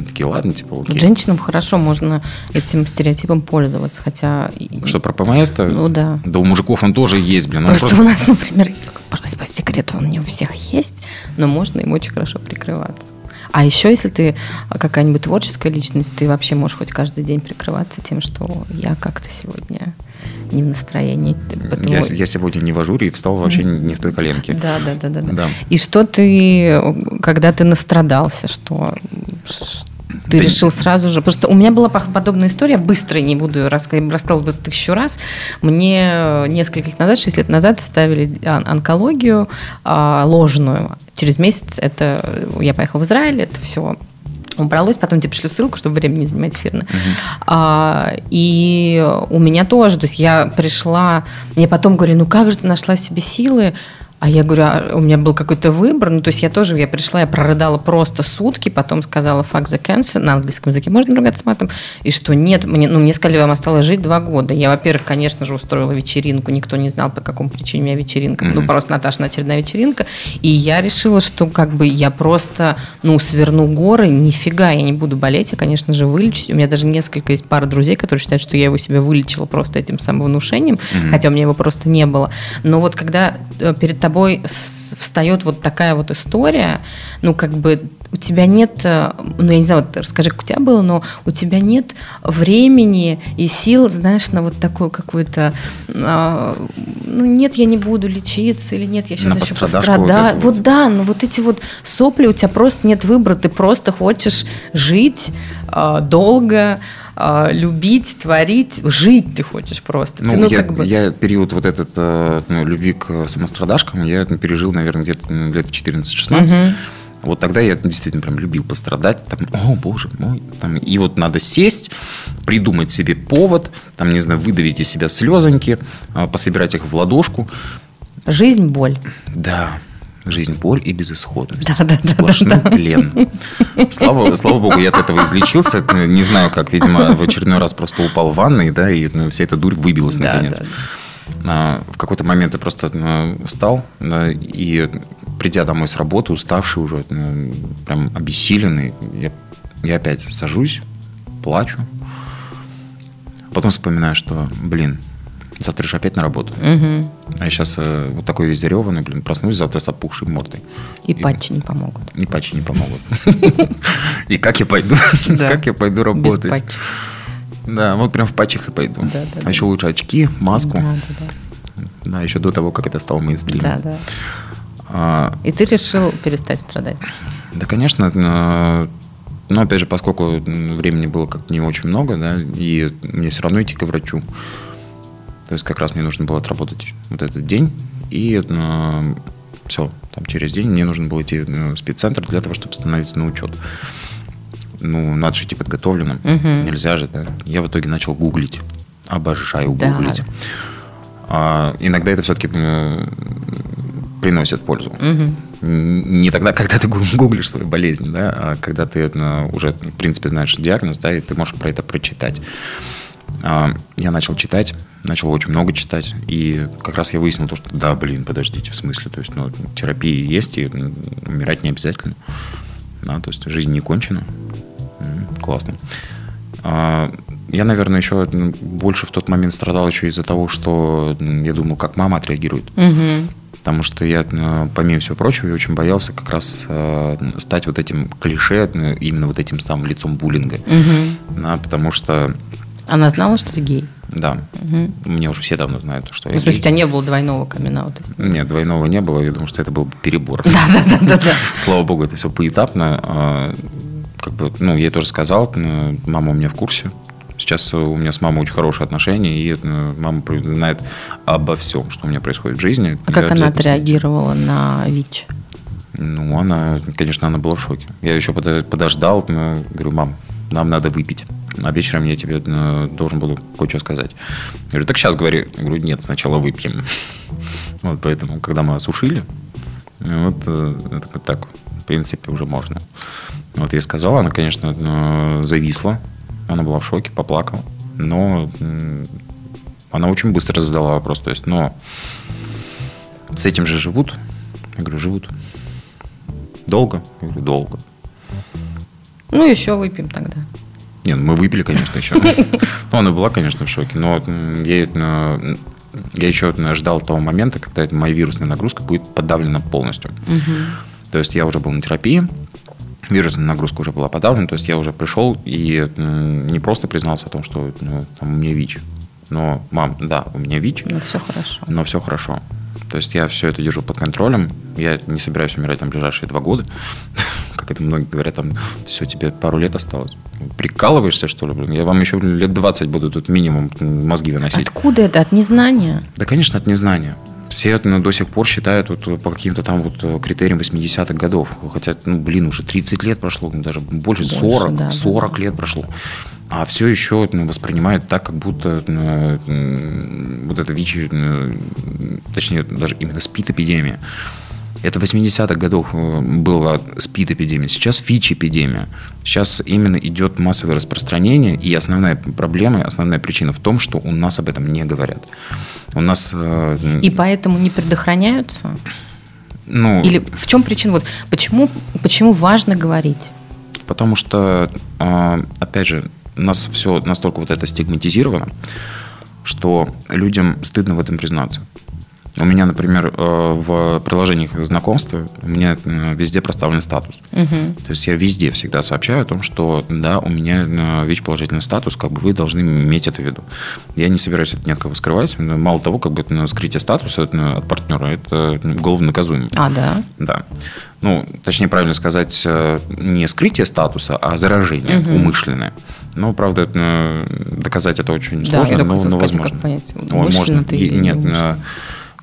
Такие, ладно, типа, окей. Женщинам хорошо можно этим стереотипом пользоваться, хотя... Что, про ПМС-то? Ну, да. Да у мужиков он тоже есть, блин. Просто, просто... у нас, например, по секрету он не у всех есть, но можно им очень хорошо прикрываться. А еще, если ты какая-нибудь творческая личность, ты вообще можешь хоть каждый день прикрываться тем, что я как-то сегодня не в настроении. Поэтому... Я, я сегодня не в ажуре и встал вообще не в той коленке. Да, да, да, да, да. И что ты, когда ты настрадался, что ты да решил сразу же. Просто у меня была подобная история, быстро не буду рассказывать тысячу раз. Мне несколько лет назад, шесть лет назад ставили онкологию а, ложную. Через месяц это я поехала в Израиль, это все убралось, потом тебе пришлю ссылку, чтобы время не занимать эфирно. Uh-huh. А, и у меня тоже, то есть я пришла, я потом говорю, ну как же ты нашла в себе силы а я говорю, а у меня был какой-то выбор. Ну, то есть я тоже, я пришла, я прорыдала просто сутки, потом сказала fuck the cancer, на английском языке можно ругаться матом, и что нет, мне, ну, мне сказали, вам осталось жить два года. Я, во-первых, конечно же, устроила вечеринку, никто не знал, по какому причине у меня вечеринка. Mm-hmm. Ну, просто Наташа на очередная вечеринка. И я решила, что как бы я просто, ну, сверну горы, нифига, я не буду болеть, я, конечно же, вылечусь. У меня даже несколько есть пара друзей, которые считают, что я его себя вылечила просто этим самовнушением, mm-hmm. хотя у меня его просто не было. Но вот когда э, перед тобой встает вот такая вот история, ну, как бы у тебя нет, э, ну, я не знаю, вот расскажи, как у тебя было, но у тебя нет времени и сил, знаешь, на вот такую какую-то, э, ну, нет, я не буду лечиться, или нет, я сейчас на еще пострадаю. Вот, вот да, но вот эти вот сопли, у тебя просто нет выбора, ты просто хочешь жить э, долго, э, любить, творить, жить ты хочешь просто. Ну, ты, ну я, как бы... я период вот этот э, ну, любви к самострадашкам я пережил, наверное, где-то лет 14-16. Угу. Вот тогда я действительно прям любил пострадать. Там, о, боже мой. Там, и вот надо сесть, придумать себе повод, там, не знаю, выдавить из себя слезоньки, э, пособирать их в ладошку. Жизнь – боль. Да, жизнь боль и безысходность. Да, да, Сплошной да, да, плен. Слава, слава богу, я от этого излечился. Не знаю, как, видимо, в очередной раз просто упал в ванной, да, и ну, вся эта дурь выбилась да, наконец. Да. А, в какой-то момент я просто ну, встал да, и, придя домой с работы, уставший уже, ну, прям обессиленный, я, я опять сажусь, плачу. Потом вспоминаю, что, блин, завтра же опять на работу. Угу. А я сейчас э, вот такой весь зареванный, блин, проснусь завтра с опухшей мордой. И, и патчи не помогут. И патчи не помогут. И как я пойду? Как я пойду работать? Да, вот прям в патчах и пойду. А еще лучше очки, маску. Да, еще до того, как это стало мейнстримом. Да, да. А, и ты решил перестать страдать? Да, конечно. Но опять же, поскольку времени было как-то не очень много, да, и мне все равно идти к врачу. То есть как раз мне нужно было отработать вот этот день, и э, все, там через день мне нужно было идти в спеццентр для того, чтобы становиться на учет. Ну, надо же идти подготовленным. Угу. Нельзя же, да. Я в итоге начал гуглить. Обожаю да. гуглить. А, иногда это все-таки э, приносит пользу. Угу. Не тогда, когда ты гуглишь свою болезнь, да, а когда ты э, уже, в принципе, знаешь диагноз, да, и ты можешь про это прочитать. А, я начал читать, начал очень много читать, и как раз я выяснил то, что да, блин, подождите, в смысле, то есть, ну, терапия есть, и умирать не обязательно, да, то есть жизнь не кончена, классно. А, я, наверное, еще ну, больше в тот момент страдал еще из-за того, что я думал, как мама отреагирует. Угу. Потому что я, ну, помимо всего прочего, я очень боялся как раз э, стать вот этим клише, ну, именно вот этим самым лицом буллинга. Угу. Да, потому что она знала, что ты гей? Да. Угу. Мне уже все давно знают, что ну, я. То есть у тебя не было двойного камин Нет, двойного не было. Я думаю, что это был бы перебор. Да, да, да, да. Слава богу, это все поэтапно. А, как бы, ну, я ей тоже сказал, мама у меня в курсе. Сейчас у меня с мамой очень хорошие отношения, и мама знает обо всем, что у меня происходит в жизни. А как она отреагировала на ВИЧ? Ну, она, конечно, она была в шоке. Я еще подождал, говорю, мам, нам надо выпить а вечером я тебе э, должен буду кое-что сказать. Я говорю, так сейчас говори. Я говорю, нет, сначала выпьем. Вот поэтому, когда мы осушили, вот э, так, в принципе, уже можно. Вот я сказал, она, конечно, э, зависла. Она была в шоке, поплакала. Но она очень быстро задала вопрос. То есть, но с этим же живут? Я говорю, живут. Долго? Я говорю, долго. Ну, еще выпьем тогда. Не, ну мы выпили, конечно, еще. Ну, она была, конечно, в шоке, но я, я еще ждал того момента, когда моя вирусная нагрузка будет подавлена полностью. То есть я уже был на терапии, вирусная нагрузка уже была подавлена, то есть я уже пришел и не просто признался о том, что ну, там, у меня ВИЧ, но, мам, да, у меня ВИЧ. Но все хорошо. Но все хорошо. То есть я все это держу под контролем. Я не собираюсь умирать там ближайшие два года. Как это многие говорят, там, все, тебе пару лет осталось. Прикалываешься, что ли, блин? Я вам еще лет 20 буду тут минимум мозги выносить. Откуда это? От незнания? Да, конечно, от незнания. Все ну, до сих пор считают вот, по каким-то там вот критериям 80-х годов. Хотя, ну, блин, уже 30 лет прошло, даже больше, больше 40, да, 40 да. лет прошло. А все еще ну, воспринимают так, как будто ну, вот это ВИЧ, ну, точнее, даже именно СПИД-эпидемия. Это в 80-х годах была СПИД-эпидемия, сейчас ВИЧ-эпидемия. Сейчас именно идет массовое распространение, и основная проблема, основная причина в том, что у нас об этом не говорят. У нас... Э, и поэтому не предохраняются? Ну, Или в чем причина? Вот почему, почему важно говорить? Потому что, э, опять же, у нас все настолько вот это стигматизировано, что людям стыдно в этом признаться. У меня, например, э, в приложениях знакомства у меня э, везде проставлен статус. Угу. То есть я везде всегда сообщаю о том, что да, у меня э, ВИЧ-положительный статус, как бы вы должны иметь это в виду. Я не собираюсь это ни от кого скрывать. Мало того, как бы скрытие статуса от партнера, это уголовно наказуемо. А, да? Да. Ну, точнее, правильно сказать, не скрытие статуса, а заражение угу. умышленное. Но, правда, доказать это очень да, сложно, но, но возможно. Как понять, можно. Ты нет,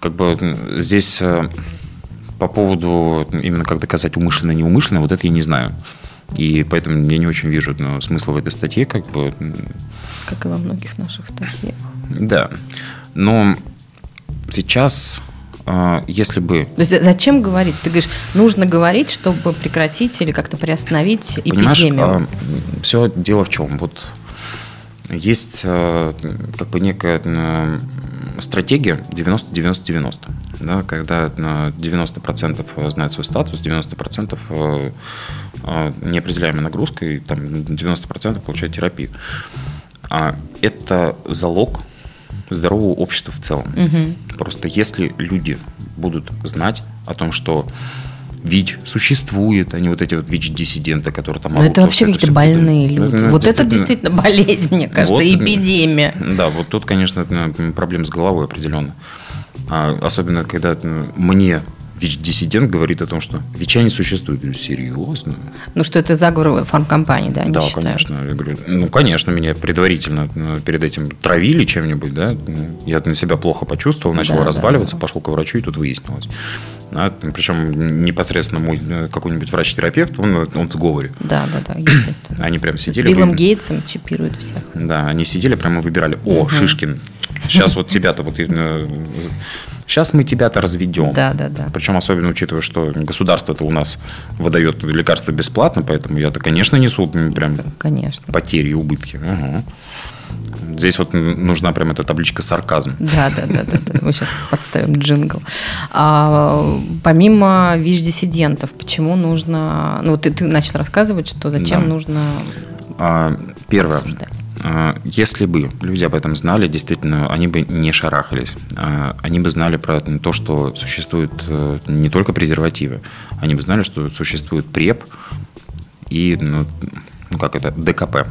как бы здесь э, по поводу именно как доказать умышленно, неумышленно, вот это я не знаю. И поэтому я не очень вижу ну, смысла в этой статье, как бы. Как и во многих наших статьях. Да. Но сейчас э, если бы... То есть зачем говорить? Ты говоришь, нужно говорить, чтобы прекратить или как-то приостановить Понимаешь, эпидемию. Э, все дело в чем? Вот есть как бы некая стратегия 90-90-90. Да, когда 90% знает свой статус, 90% э, э, неопределяемая нагрузка, и там 90% получает терапию. А это залог здорового общества в целом. Угу. Просто если люди будут знать о том, что ВИЧ существует, они вот эти вот ВИЧ-диссиденты, которые там... Но это вообще какие-то больные люди. Ну, вот это действительно болезнь, мне кажется, вот, эпидемия. Да, вот тут, конечно, проблема с головой определенно. А, особенно, когда мне ВИЧ-диссидент говорит о том, что ВИЧа не существует. Я говорю, серьезно? Ну, что это заговор фармкомпании, да, Да, конечно. Я говорю, ну, конечно, меня предварительно перед этим травили чем-нибудь, да. Я на себя плохо почувствовал, начал да, разваливаться, да, да. пошел к врачу, и тут выяснилось. Да, причем непосредственно мой э, какой-нибудь врач-терапевт, он, он в сговоре. Да, да, да, естественно. Они прям сидели. С Биллом вы... Гейтсом чипируют всех. Да, они сидели, прямо выбирали, о, угу. Шишкин, сейчас вот тебя-то вот Сейчас мы тебя-то разведем. Да, да, да. Причем особенно учитывая, что государство-то у нас выдает лекарства бесплатно, поэтому я-то, конечно, несу прям конечно. потери и убытки. Угу. Здесь вот нужна прям эта табличка сарказм. Да, да, да, да, да. Мы сейчас подставим джингл. А, помимо ВИЧ-диссидентов, почему нужно... Ну, ты, ты начал рассказывать, что зачем да. нужно а, Первое. Обсуждать. А, если бы люди об этом знали, действительно, они бы не шарахались. А, они бы знали про то, что существуют э, не только презервативы, они бы знали, что существует PrEP и, ну, ну как это, ДКП.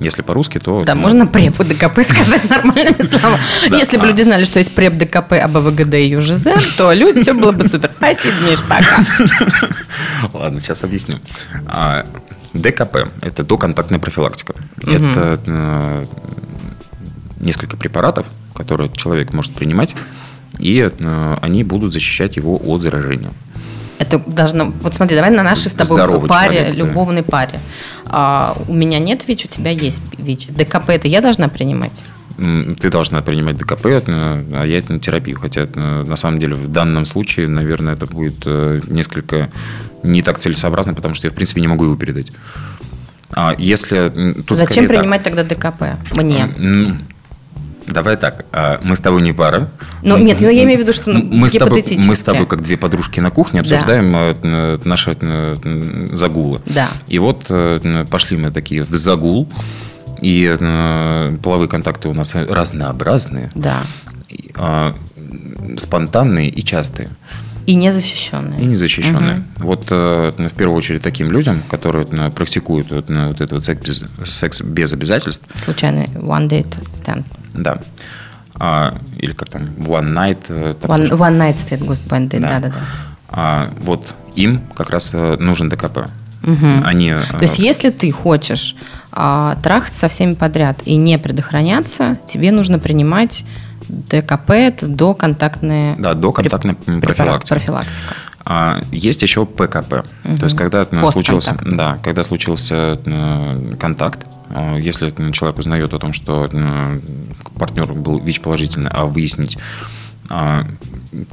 Если по-русски, то... Да, ну, можно PrEP ДКП сказать нормальными словами. Если бы люди знали, что есть PrEP, ДКП, АБВГД и ЮЖЗ, то люди, все было бы супер. Спасибо, Миш, пока. Ладно, сейчас объясню. ДКП – это доконтактная профилактика. Это э, несколько препаратов, которые человек может принимать, и э, они будут защищать его от заражения. Это должно... Вот смотри, давай на нашей с тобой Здоровый паре, человек, любовной да. паре. А, у меня нет ВИЧ, у тебя есть ВИЧ. ДКП это я должна принимать? Ты должна принимать ДКП, э, а я терапию. Хотя э, на самом деле в данном случае, наверное, это будет несколько не так целесообразно, потому что я, в принципе, не могу его передать. А если... Тут Зачем принимать так, тогда ДКП? Мне. Давай так, а, мы с тобой не пара. Ну, нет, ну я имею в виду, что мы с, тобой, мы с тобой, как две подружки на кухне, обсуждаем да. Э, наши э, загулы. Да. И вот э, пошли мы такие в загул, и половые контакты у нас разнообразные. Да. А, спонтанные и частые. И незащищенные. И незащищенные. Угу. Вот в первую очередь таким людям, которые практикуют вот, вот этот секс без, секс без обязательств. Случайный one date stand. Да. А, или как там, One Night. э, там One, тоже. one Night Stand Gospel, Да. да, да, да. А, вот им как раз э, нужен ДКП. Мгм. Они, э, То есть, если ты хочешь а, трахаться со всеми подряд и не предохраняться, тебе нужно принимать ДКП, это доконтактные да, до контактной препараты, профилактики. профилактика. А, есть еще ПКП. Мгм. То есть, когда э, случился, да, когда случился э, контакт, э, если человек узнает о том, что партнер был ВИЧ-положительный, а выяснить,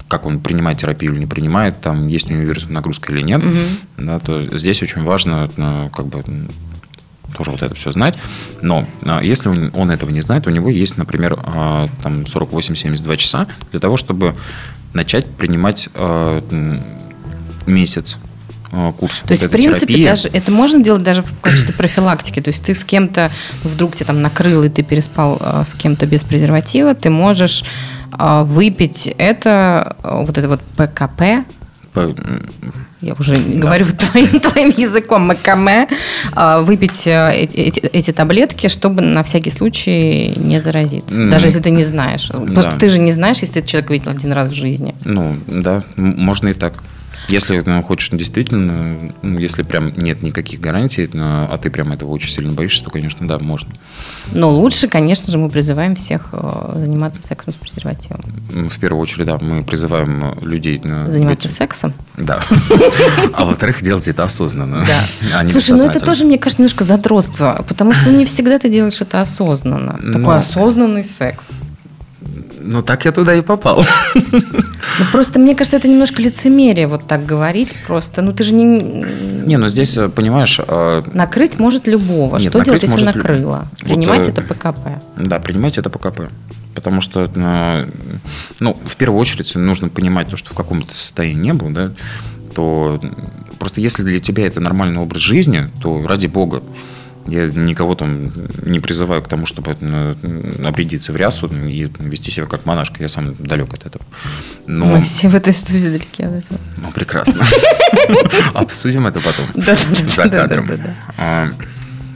как он принимает терапию или не принимает, там есть у него вирусная нагрузка или нет, Мгм. да, то здесь очень важно как бы тоже вот это все знать. Но если он, он этого не знает, у него есть, например, там 48-72 часа для того, чтобы начать принимать м, месяц а, курс То есть, вот в этой принципе, терапии. даже это можно делать даже в качестве профилактики. То есть ты с кем-то вдруг тебя там накрыл, и ты переспал а, с кем-то без презерватива, ты можешь а, выпить это, вот это вот ПКП, М, я уже говорю твоим, твоим языком, МКМ, а, выпить а, эти, эти- эти таблетки, чтобы на всякий случай не заразиться. М. Даже если ты не знаешь. Просто Да. ты же не знаешь, если ты человека видел один раз в жизни. Ну, да, можно и так. Если ну, хочешь действительно, ну, если прям нет никаких гарантий, ну, а ты прям этого очень сильно боишься, то, конечно, да, можно. Но лучше, конечно же, мы призываем всех э, заниматься сексом с презервативом. В первую очередь, да, мы призываем э, людей... э, Заниматься быть- сексом? Да. А во-вторых, делать это осознанно. Да. а Слушай, ну это тоже, мне кажется, немножко задротство, потому что ну, не всегда ты делаешь это осознанно. Ну. Такой осознанный секс. Ну, так я туда и попал. Ну, просто, мне кажется, это немножко лицемерие вот так говорить просто. Ну, ты же не... Не, ну здесь, э, понимаешь, э, Накрыть может любого. Нет, Что делать, если накрыло? Вот, Принимать э, это ПКП. да, принимать это ПКП. Потому что, э, ну, в первую очередь нужно понимать то, что в каком то состоянии не был, да, то просто если для тебя это нормальный образ жизни, то ради бога, я никого там не призываю к тому, чтобы э, обрядиться в рясу и вести себя как монашка. Я сам далек от этого. Но, Мы все в этой студии далеки от этого. ну, прекрасно. Обсудим это потом. За кадром.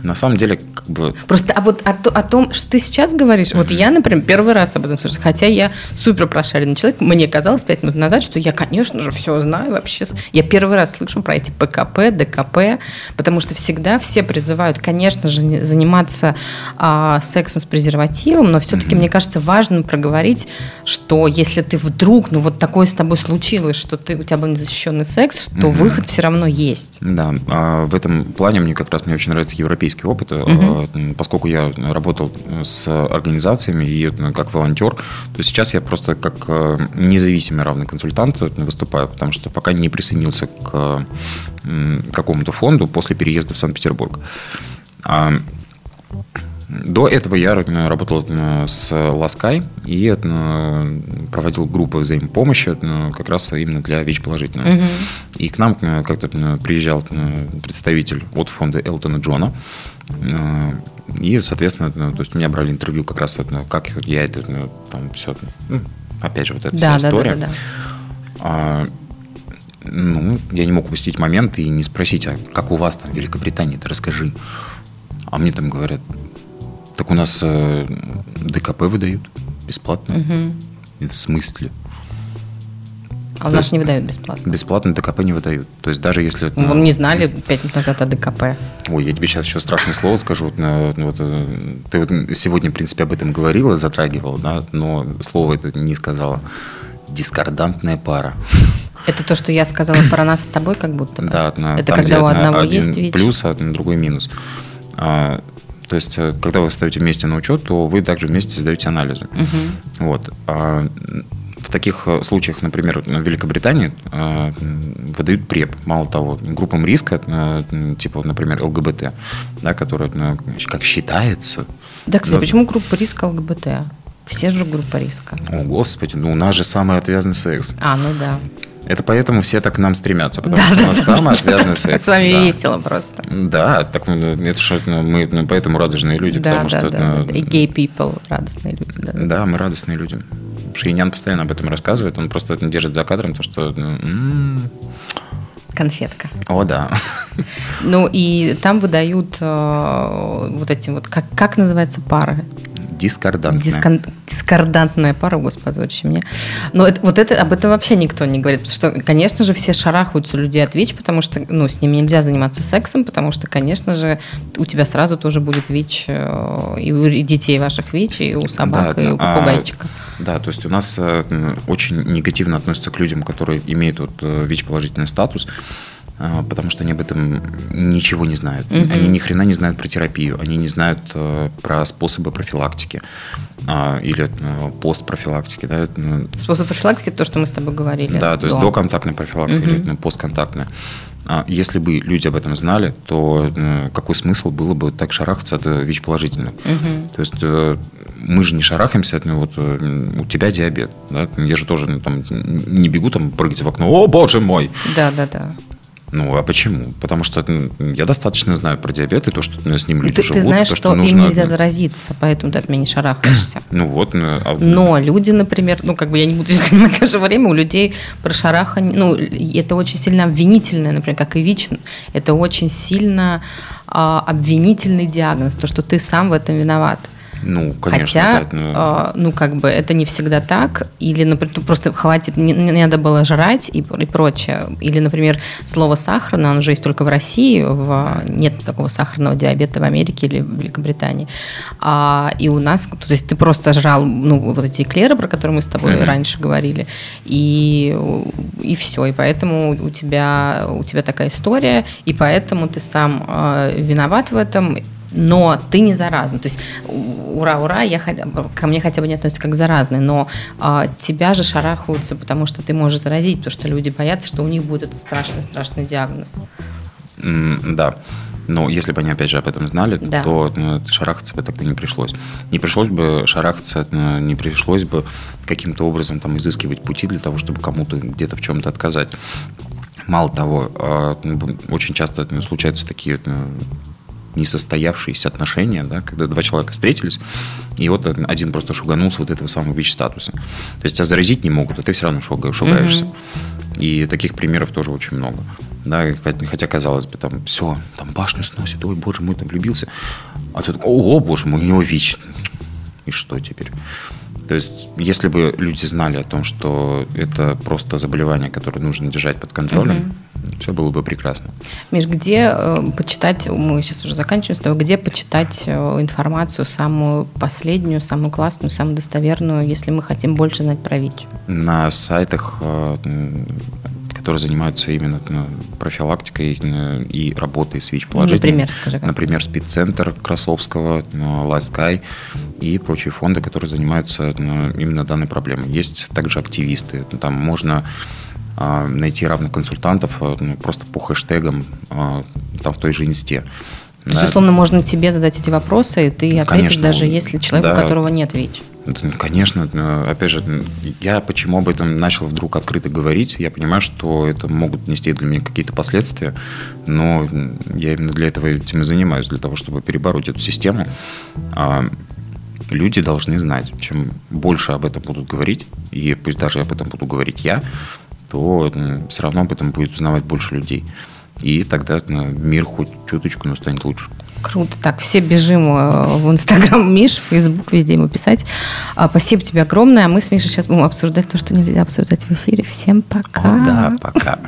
А, На самом деле, как бы Просто а вот о, то- о том, что ты сейчас говоришь, вот я, например, первый раз об этом слышу, хотя я супер прошаренный человек, мне казалось пять минут назад, что я, конечно же, все знаю вообще. Я первый раз слышу про эти ПКП, ДКП, потому что всегда все призывают, конечно же, заниматься а, сексом с презервативом, но все-таки, мне кажется, важно проговорить, что если ты вдруг, ну вот такое с тобой случилось, что ты, у тебя был незащищенный секс, что выход все равно есть. Да, а в этом плане мне как раз мне очень нравится европейский опыт, а, м, поскольку я работал с организациями и э, как волонтер, то сейчас я просто как э, независимый равный консультант выступаю, потому что пока не присоединился к какому-то фонду после переезда в Санкт-Петербург. До этого я работал э, с Ласкай и э, проводил группы взаимопомощи э, как раз именно для ВИЧ-положительных. Мгм. И к нам как-то приезжал представитель от фонда Элтона Джона. И, соответственно, то есть меня брали интервью как раз, как я это там все, ну, опять же, вот эта вся Да, да, да, история. да, да. А, ну, я не мог упустить момент и не спросить, а как у вас там в Великобритании-то, расскажи. А мне там говорят, так у нас э, ДКП выдают бесплатно. Мгм. В смысле? А у То нас есть- не выдают бесплатно. Бесплатно ДКП не выдают. То есть даже если... Мы не знали пять минут назад о ДКП. Ой, я тебе сейчас еще страшное слово скажу. Вот, э, э, ты вот сегодня, в принципе, об этом говорила, затрагивала, да, но слово это не сказала. Дискордантная пара. Это то, что я сказала про нас с тобой, как будто бы? Да, на- Это когда у одного один есть ВИЧ? плюс, а другой минус. А, то есть, э, когда вы ставите вместе на учет, то вы также вместе сдаете анализы. Мгм. Вот. А в таких э, случаях, например, в Великобритании э, выдают ПРЕП. Мало того, группам риска, э, типа, например, ЛГБТ, да, которая, как считается, Да, кстати, Ну, почему группа риска ЛГБТ? Все же группа риска. о, господи, ну у нас же самый отвязный секс. А, ну да. Это поэтому все так к нам стремятся, потому Да, что да, у нас да, самый отвязный секс. С вами да. весело просто. Да, так ну, это ж, ну, мы ну, поэтому радужные люди, Да, потому да, что да, ну, да. И гей people, радостные люди. Да. Да, мы радостные люди. Шейнян постоянно об этом рассказывает, он просто это держит за кадром, то что, ну, м, Конфетка. о да, Ну и там выдают э, вот эти вот, как, как называется пара? дискордантная. Дискон... Дискордантная пара, господи, очень мне. Но это, вот это, об этом вообще никто не говорит. Потому что, конечно же, все шарахаются у людей от ВИЧ, потому что ну, с ними нельзя заниматься сексом, потому что, конечно же, у тебя сразу тоже будет ВИЧ э, и у детей ваших ВИЧ, и у собак, да, и у а, попугайчика. А, да, то есть у нас э, очень негативно относятся к людям, которые имеют вот, э, ВИЧ-положительный статус. А, потому что они об этом ничего не знают. Угу. Они ни хрена не знают про терапию, они не знают э, про способы профилактики а, или э, постпрофилактики. Да? Ну, Способ профилактики – то, что мы с тобой говорили. Да, то есть до. доконтактная профилактика угу. или ну, постконтактная. А если бы люди об этом знали, то э, какой смысл было бы так шарахаться от ВИЧ-положительных? Угу. То есть мы же не шарахаемся от него, вот у тебя диабет. Да? Я же тоже ну, там, не бегу там прыгать в окно, о боже мой! Да, да, да. Ну, а почему? Потому что я достаточно знаю про диабет и то, что с ним люди ты, живут. Ты знаешь, то, что, что нужно... им нельзя заразиться, поэтому ты от меня не шарахаешься. Ну вот. Ну, а... Но люди, например, ну как бы я не буду занимать даже время, у людей про шарахание, ну это очень сильно обвинительное, например, как и ВИЧ, это очень сильно а, обвинительный диагноз, то, что ты сам в этом виноват. Ну, конечно. Хотя, да, но... э, ну, как бы это не всегда так. Или, например, просто хватит, не, не надо было жрать и, и прочее. Или, например, слово сахарное, оно уже есть только в России, в, нет такого сахарного диабета в Америке или в Великобритании. А, и у нас, то есть ты просто жрал, ну, вот эти эклеры, про которые мы с тобой mm-hmm. раньше говорили, и, и все. И поэтому у тебя, у тебя такая история, и поэтому ты сам э, виноват в этом, но ты не заразный. То есть, ура, ура, я, ко мне хотя бы не относятся как заразный, но а, тебя же шарахаются, потому что ты можешь заразить, потому что люди боятся, что у них будет этот страшный-страшный диагноз. Mm, да. Но если бы они, опять же, об этом знали, да. то ну, шарахаться бы тогда не пришлось. Не пришлось бы шарахаться, ну, не пришлось бы каким-то образом там изыскивать пути для того, чтобы кому-то где-то в чем-то отказать. Мало того, а, очень часто случаются такие несостоявшиеся отношения, да, когда два человека встретились, и вот один просто шуганулся вот этого самого ВИЧ-статуса. То есть тебя заразить не могут, а ты все равно шугаешься. Mm-hmm. И таких примеров тоже очень много. Да, хотя, казалось бы, там, все, там башню сносит, ой, боже мой, там влюбился. А тут, о, боже мой, у него ВИЧ. И что теперь? То есть, если бы люди знали о том, что это просто заболевание, которое нужно держать под контролем, угу. Все было бы прекрасно. Миш, где э, почитать, мы сейчас уже заканчиваем с тобой, где почитать э, информацию самую последнюю, самую классную, самую достоверную, если мы хотим больше знать про ВИЧ? На сайтах э, которые занимаются именно ну, профилактикой и работой с ВИЧ-положительными. Например, скажи. Как. Например, спидцентр Красовского, Last Sky и прочие фонды, которые занимаются именно данной проблемой. Есть также активисты. Там можно найти равных консультантов а, ну, просто по хэштегам а, там в той же инсте. То есть, условно, можно тебе задать эти вопросы, и ты ответишь, Конечно, даже если человек, да, у которого нет ВИЧ. Конечно, опять же, я почему об этом начал вдруг открыто говорить, я понимаю, что это могут нести для меня какие-то последствия, но я именно для этого этим и занимаюсь, для того, чтобы перебороть эту систему. А люди должны знать, чем больше об этом будут говорить, и пусть даже об этом буду говорить я, то все равно об этом будет узнавать больше людей. И тогда мир хоть чуточку, но станет лучше. Круто. Так, все бежим э, в Инстаграм Миш, в Фейсбук, везде ему писать. А, спасибо тебе огромное. А мы с Мишей сейчас будем обсуждать то, что нельзя обсуждать в эфире. Всем пока. О, да, пока.